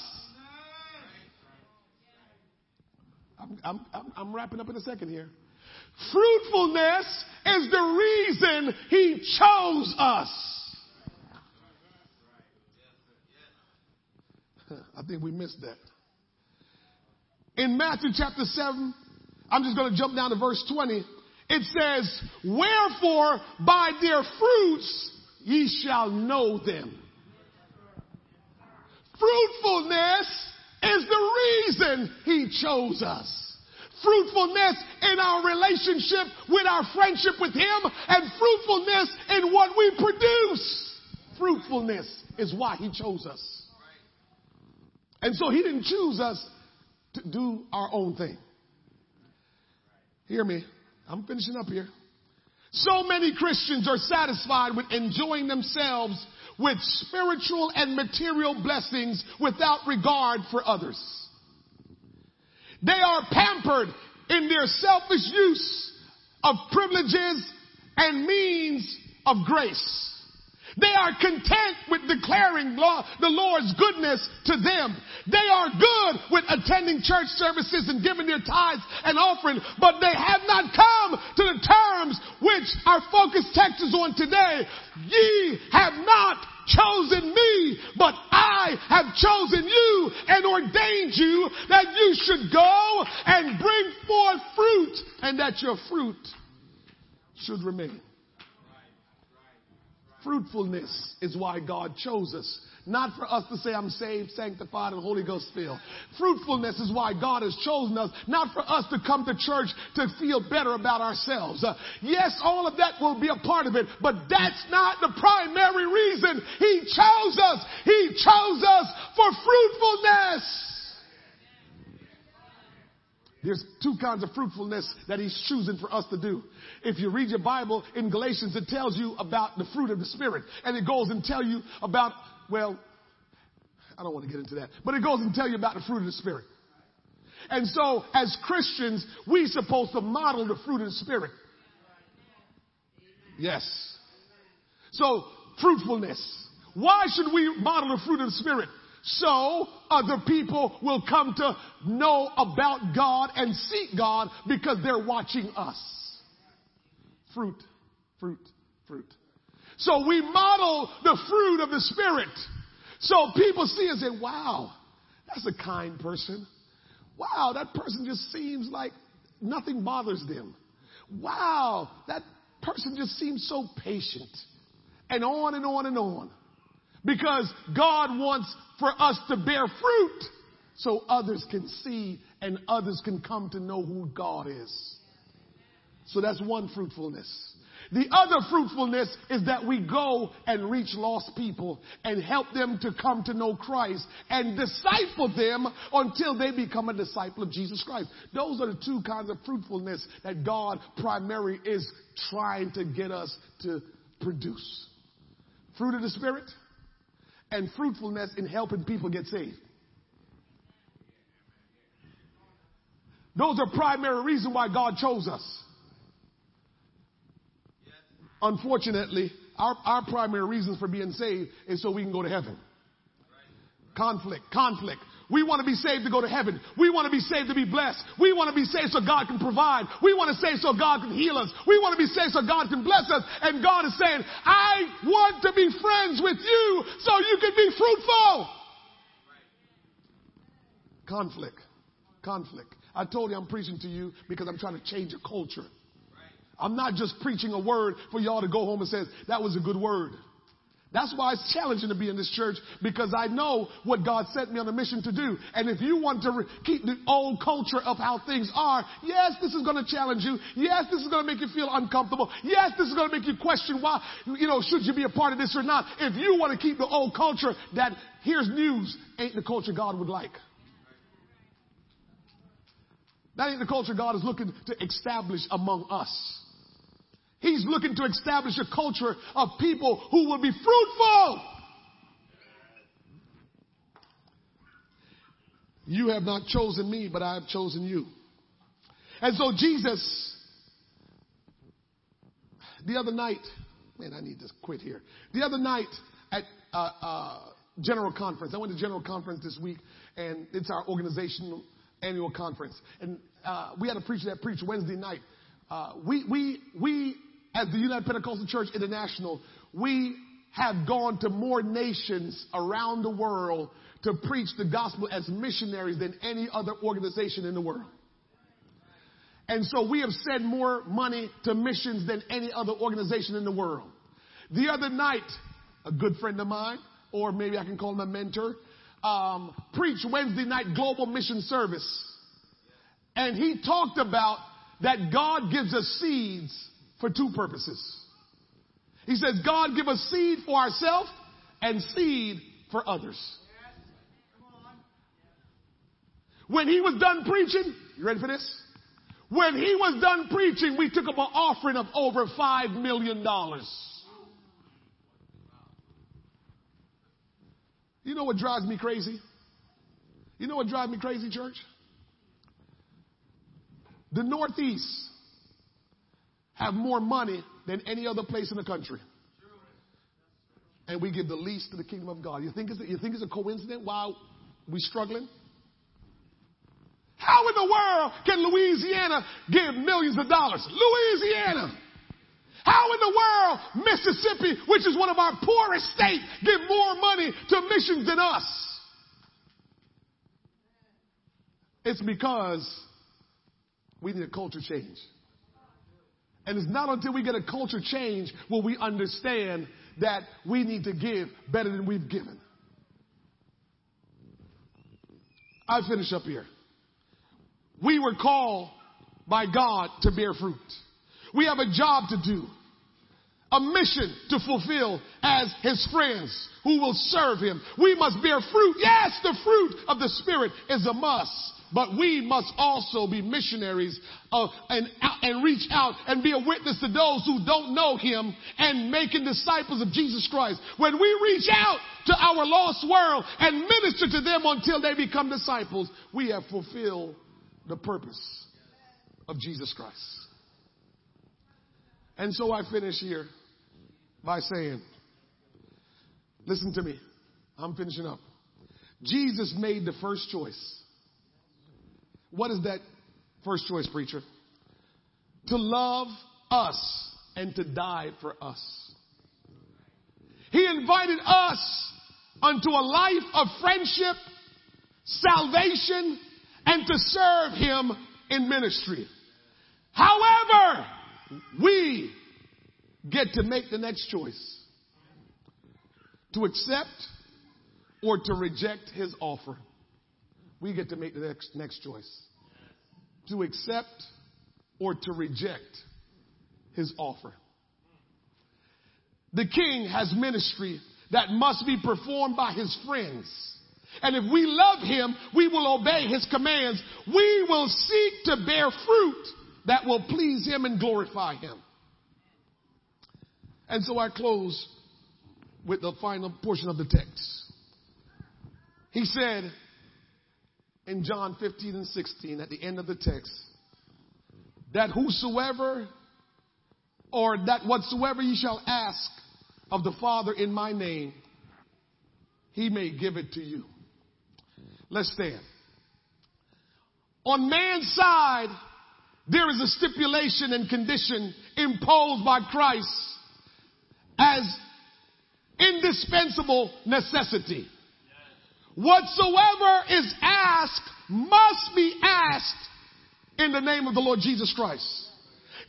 I'm, I'm, I'm, I'm wrapping up in a second here. Fruitfulness is the reason He chose us. I think we missed that. In Matthew chapter 7, I'm just going to jump down to verse 20. It says, Wherefore by their fruits ye shall know them. Fruitfulness is the reason he chose us. Fruitfulness in our relationship with our friendship with him and fruitfulness in what we produce. Fruitfulness is why he chose us. And so he didn't choose us to do our own thing. Hear me. I'm finishing up here. So many Christians are satisfied with enjoying themselves with spiritual and material blessings without regard for others. They are pampered in their selfish use of privileges and means of grace. They are content with declaring the Lord's goodness to them. They are good with attending church services and giving their tithes and offering, but they have not come to the terms which our focus text is on today. Ye have not chosen me, but I have chosen you and ordained you that you should go and bring forth fruit and that your fruit should remain. Fruitfulness is why God chose us. Not for us to say, I'm saved, sanctified, and Holy Ghost filled. Fruitfulness is why God has chosen us. Not for us to come to church to feel better about ourselves. Uh, yes, all of that will be a part of it, but that's not the primary reason He chose us. He chose us for fruitfulness. There's two kinds of fruitfulness that he's choosing for us to do. If you read your Bible in Galatians, it tells you about the fruit of the Spirit. And it goes and tell you about, well, I don't want to get into that, but it goes and tell you about the fruit of the Spirit. And so, as Christians, we're supposed to model the fruit of the Spirit. Yes. So, fruitfulness. Why should we model the fruit of the Spirit? so other people will come to know about God and seek God because they're watching us. Fruit, fruit, fruit. So we model the fruit of the Spirit. So people see and say, wow, that's a kind person. Wow, that person just seems like nothing bothers them. Wow, that person just seems so patient. And on and on and on. Because God wants for us to bear fruit so others can see and others can come to know who God is. So that's one fruitfulness. The other fruitfulness is that we go and reach lost people and help them to come to know Christ and disciple them until they become a disciple of Jesus Christ. Those are the two kinds of fruitfulness that God primarily is trying to get us to produce. Fruit of the Spirit and fruitfulness in helping people get saved. Those are primary reasons why God chose us. Unfortunately, our, our primary reasons for being saved is so we can go to heaven. Conflict, conflict. We want to be saved to go to heaven. We want to be saved to be blessed. We want to be saved so God can provide. We want to save so God can heal us. We want to be saved so God can bless us. And God is saying, I want to be friends with you so you can be fruitful. Conflict. Conflict. I told you I'm preaching to you because I'm trying to change a culture. I'm not just preaching a word for y'all to go home and say, that was a good word. That's why it's challenging to be in this church because I know what God sent me on a mission to do. And if you want to re- keep the old culture of how things are, yes, this is going to challenge you. Yes, this is going to make you feel uncomfortable. Yes, this is going to make you question why, you know, should you be a part of this or not. If you want to keep the old culture that here's news ain't the culture God would like. That ain't the culture God is looking to establish among us. He's looking to establish a culture of people who will be fruitful. You have not chosen me, but I have chosen you. And so Jesus, the other night, man, I need to quit here. The other night at uh, uh, General Conference, I went to General Conference this week, and it's our organizational annual conference. And uh, we had a preacher that preached Wednesday night. Uh, we, we, we as the United Pentecostal Church International, we have gone to more nations around the world to preach the gospel as missionaries than any other organization in the world. And so we have sent more money to missions than any other organization in the world. The other night, a good friend of mine, or maybe I can call him a mentor, um, preached Wednesday night global mission service. And he talked about that God gives us seeds for two purposes. He says, God give us seed for ourselves and seed for others. When he was done preaching, you ready for this? When he was done preaching, we took up an offering of over five million dollars. You know what drives me crazy? You know what drives me crazy, church? The Northeast have more money than any other place in the country. And we give the least to the kingdom of God. You think it's, you think it's a coincidence why we're struggling? How in the world can Louisiana give millions of dollars? Louisiana. How in the world Mississippi, which is one of our poorest states, give more money to missions than us? It's because we need a culture change. And it's not until we get a culture change will we understand that we need to give better than we've given. I finish up here. We were called by God to bear fruit. We have a job to do, a mission to fulfill as His friends who will serve Him. We must bear fruit. Yes, the fruit of the Spirit is a must. But we must also be missionaries of, and, and reach out and be a witness to those who don't know Him and making disciples of Jesus Christ. When we reach out to our lost world and minister to them until they become disciples, we have fulfilled the purpose of Jesus Christ. And so I finish here by saying, listen to me. I'm finishing up. Jesus made the first choice. What is that first choice, preacher? To love us and to die for us. He invited us unto a life of friendship, salvation, and to serve Him in ministry. However, we get to make the next choice to accept or to reject His offer. We get to make the next, next choice to accept or to reject His offer. The king has ministry that must be performed by his friends. And if we love him, we will obey his commands. We will seek to bear fruit that will please him and glorify him. And so I close with the final portion of the text. He said in John 15 and 16 at the end of the text that whosoever or that whatsoever ye shall ask of the Father in my name, he may give it to you. Let's stand. On man's side, there is a stipulation and condition imposed by Christ as indispensable necessity. Whatsoever is asked must be asked in the name of the Lord Jesus Christ.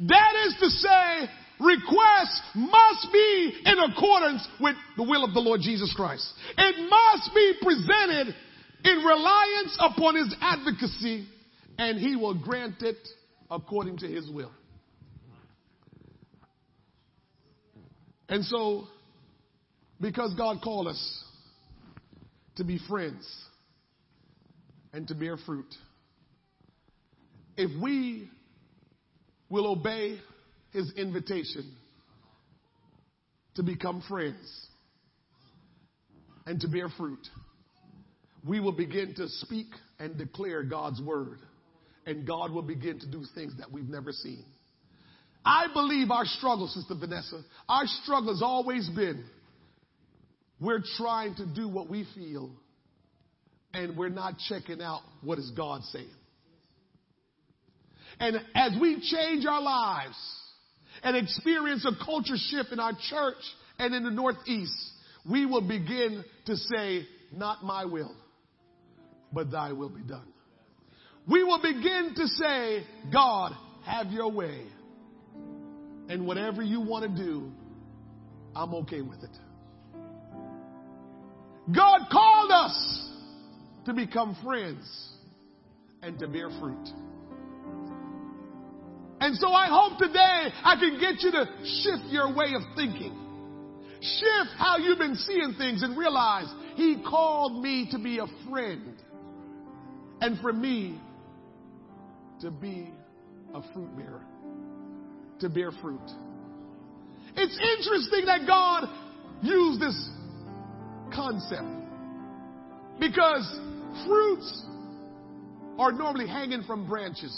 That is to say, requests must be in accordance with the will of the Lord Jesus Christ. It must be presented in reliance upon his advocacy, and he will grant it according to his will. And so, because God called us to be friends and to bear fruit, if we will obey his invitation to become friends and to bear fruit, we will begin to speak and declare God's word. And God will begin to do things that we've never seen. I believe our struggle, Sister Vanessa, our struggle has always been we're trying to do what we feel and we're not checking out what is God saying. And as we change our lives and experience a culture shift in our church and in the Northeast, we will begin to say, not my will, but thy will be done. We will begin to say, God, have your way. And whatever you want to do, I'm okay with it. God called us to become friends and to bear fruit. And so I hope today I can get you to shift your way of thinking. Shift how you've been seeing things and realize He called me to be a friend and for me to be a fruit bearer, to bear fruit. It's interesting that God used this concept because fruits are normally hanging from branches.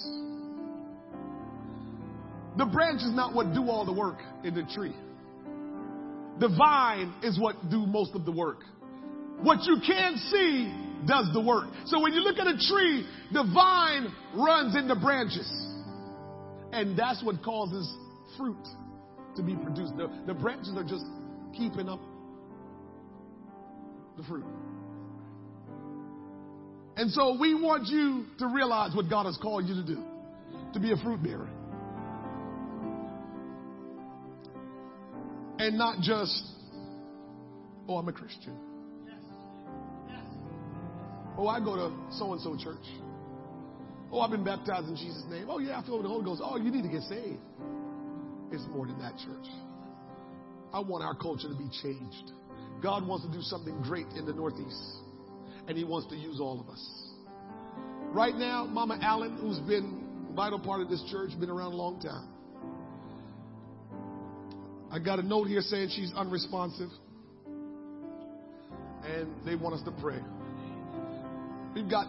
The branch is not what do all the work in the tree. The vine is what do most of the work. What you can't see does the work. So when you look at a tree, the vine runs in the branches. And that's what causes fruit to be produced. The, the branches are just keeping up the fruit. And so we want you to realize what God has called you to do to be a fruit bearer. And not just, oh, I'm a Christian. Oh, I go to so and so church. Oh, I've been baptized in Jesus' name. Oh, yeah, I feel the Holy Ghost. Oh, you need to get saved. It's more than that, church. I want our culture to be changed. God wants to do something great in the Northeast, and He wants to use all of us. Right now, Mama Allen, who's been vital part of this church, been around a long time. I got a note here saying she's unresponsive, and they want us to pray. We've got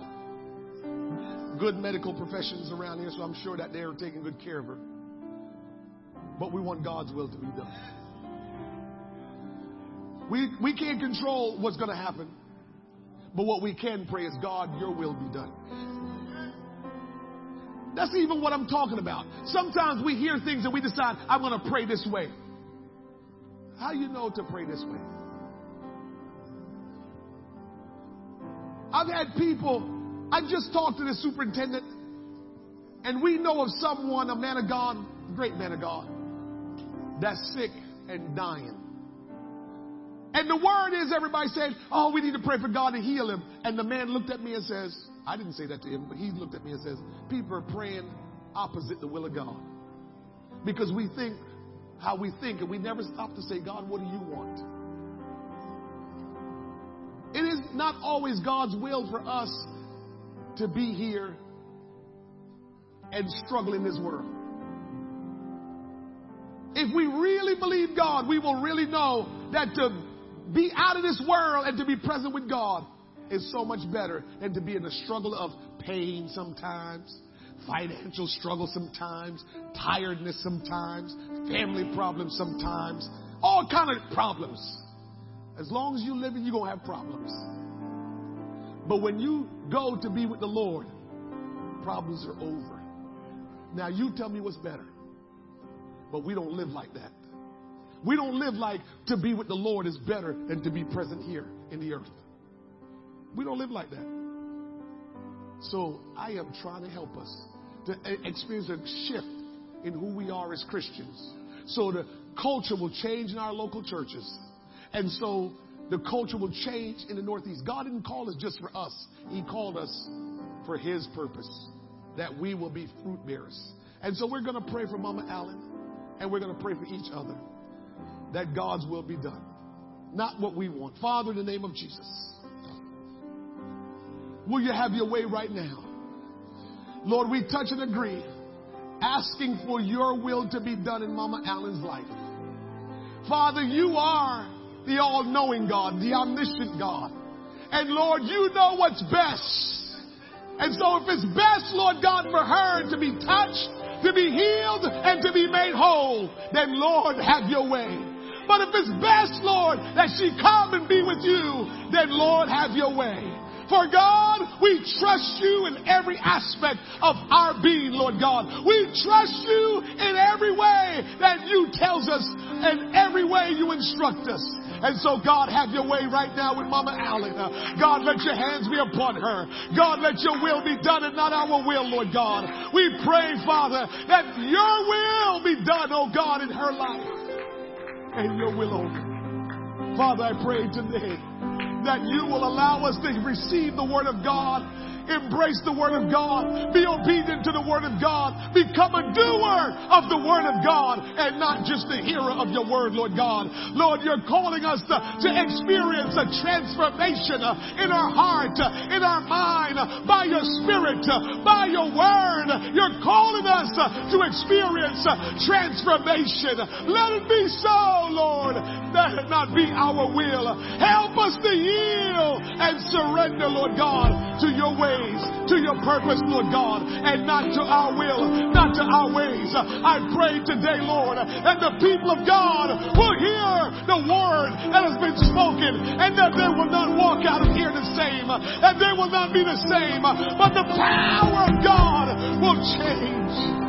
good medical professions around here, so I'm sure that they're taking good care of her. But we want God's will to be done. We, we can't control what's going to happen. But what we can pray is, God, your will be done. That's even what I'm talking about. Sometimes we hear things and we decide, I'm going to pray this way. How you know to pray this way? I've had people, I just talked to the superintendent, and we know of someone, a man of God, great man of God, that's sick and dying. And the word is everybody said, oh, we need to pray for God to heal him. And the man looked at me and says, I didn't say that to him, but he looked at me and says, people are praying opposite the will of God. Because we think how we think and we never stop to say, God, what do you want? It is not always God's will for us to be here and struggle in this world. If we really believe God, we will really know that to be out of this world and to be present with God is so much better than to be in the struggle of pain sometimes, financial struggle sometimes, tiredness sometimes, family problems sometimes, all kind of problems. As long as you live, you're going to have problems. But when you go to be with the Lord, problems are over. Now you tell me what's better. But we don't live like that. We don't live like to be with the Lord is better than to be present here in the earth. We don't live like that. So I am trying to help us to experience a shift in who we are as Christians. So the culture will change in our local churches. And so the culture will change in the Northeast. God didn't call us just for us. He called us for His purpose, that we will be fruit bearers. And so we're going to pray for Mama Allen, and we're going to pray for each other that God's will be done, not what we want. Father, in the name of Jesus, will you have your way right now? Lord, we touch and agree, asking for your will to be done in Mama Allen's life. Father, you are the all knowing God, the omniscient God. And Lord, you know what's best. And so if it's best, Lord God, for her to be touched, to be healed, and to be made whole, then Lord, have your way. But if it's best, Lord, that she come and be with you, then Lord, have your way. For God, we trust you in every aspect of our being, Lord God. We trust you in every way that you tells us and every way you instruct us. And so, God, have your way right now with Mama Allen. God, let your hands be upon her. God, let your will be done and not our will, Lord God. We pray, Father, that your will be done, oh God, in her life. And your will only. Father, I pray today that you will allow us to receive the word of God Embrace the Word of God. Be obedient to the Word of God. Become a doer of the Word of God and not just a hearer of your Word, Lord God. Lord, you're calling us to, to experience a transformation uh, in our heart, uh, in our mind, uh, by your Spirit, by your Word. You're calling us to experience transformation. Let it be so, Lord. Let it not be our will. Help us to yield and surrender, Lord God, to your way ways, to your purpose, Lord God, and not to our will, not to our ways. I pray today, Lord, that the people of God will hear the word that has been spoken and that they will not walk out of here the same, that they will not be the same, but the power of God will change.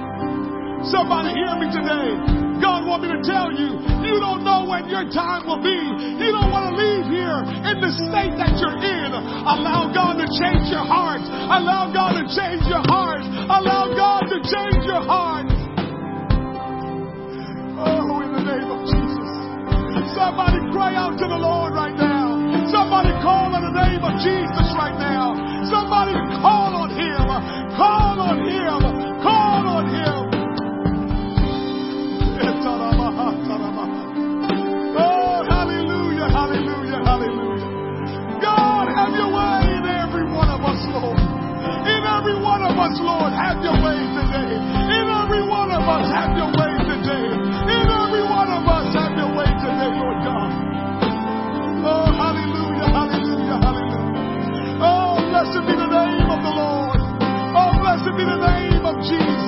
Somebody hear me today. God want me to tell you, you don't know when your time will be. You don't want to leave here in the state that you're in. Allow God to change your heart. Allow God to change your heart. Allow God to change your heart. Oh, in the name of Jesus. Somebody cry out to the Lord right now. Somebody call on the name of Jesus right now. Somebody call on Him. Call on Him. Call on Him. Have your way in every one of us, Lord. In every one of us, Lord, have your way today. In every one of us, have your way today. In every one of us, have your way today, Lord God. Oh, hallelujah, hallelujah, hallelujah. Oh, blessed be the name of the Lord. Oh, blessed be the name of Jesus.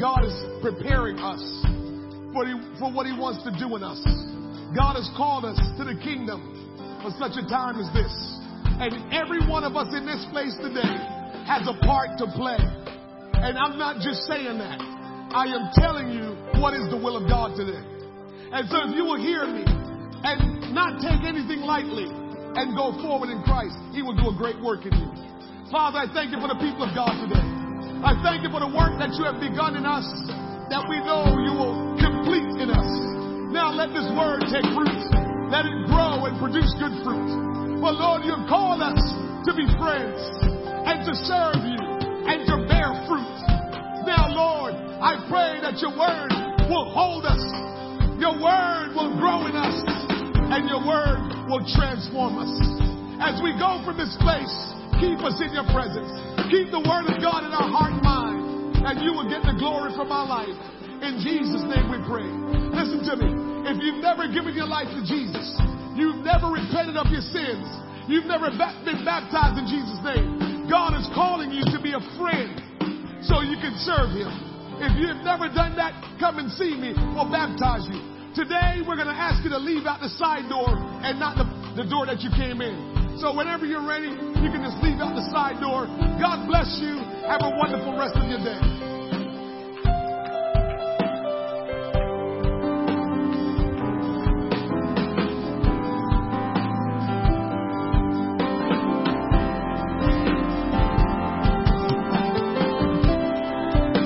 God is preparing us for, he, for what He wants to do in us. God has called us to the kingdom for such a time as this. And every one of us in this place today has a part to play. And I'm not just saying that. I am telling you what is the will of God today. And so if you will hear me and not take anything lightly and go forward in Christ, He will do a great work in you. Father, I thank you for the people of God today. I thank you for the work that you have begun in us that we know you will complete in us. Now let this word take root. Let it grow and produce good fruit. But Lord, you have called us to be friends and to serve you and to bear fruit. Now, Lord, I pray that your word will hold us. Your word will grow in us and your word will transform us. As we go from this place, keep us in your presence. Keep the word of God in our heart and mind and you will get the glory from our life. In Jesus' name we pray. Listen to me. If you've never given your life to Jesus, you've never repented of your sins, you've never been baptized in Jesus' name, God is calling you to be a friend so you can serve Him. If you've never done that, come and see me. We'll baptize you. Today, we're going to ask you to leave out the side door and not the, the door that you came in. So whenever you're ready, you can just leave out the side door. God bless you. Have a wonderful rest of your day.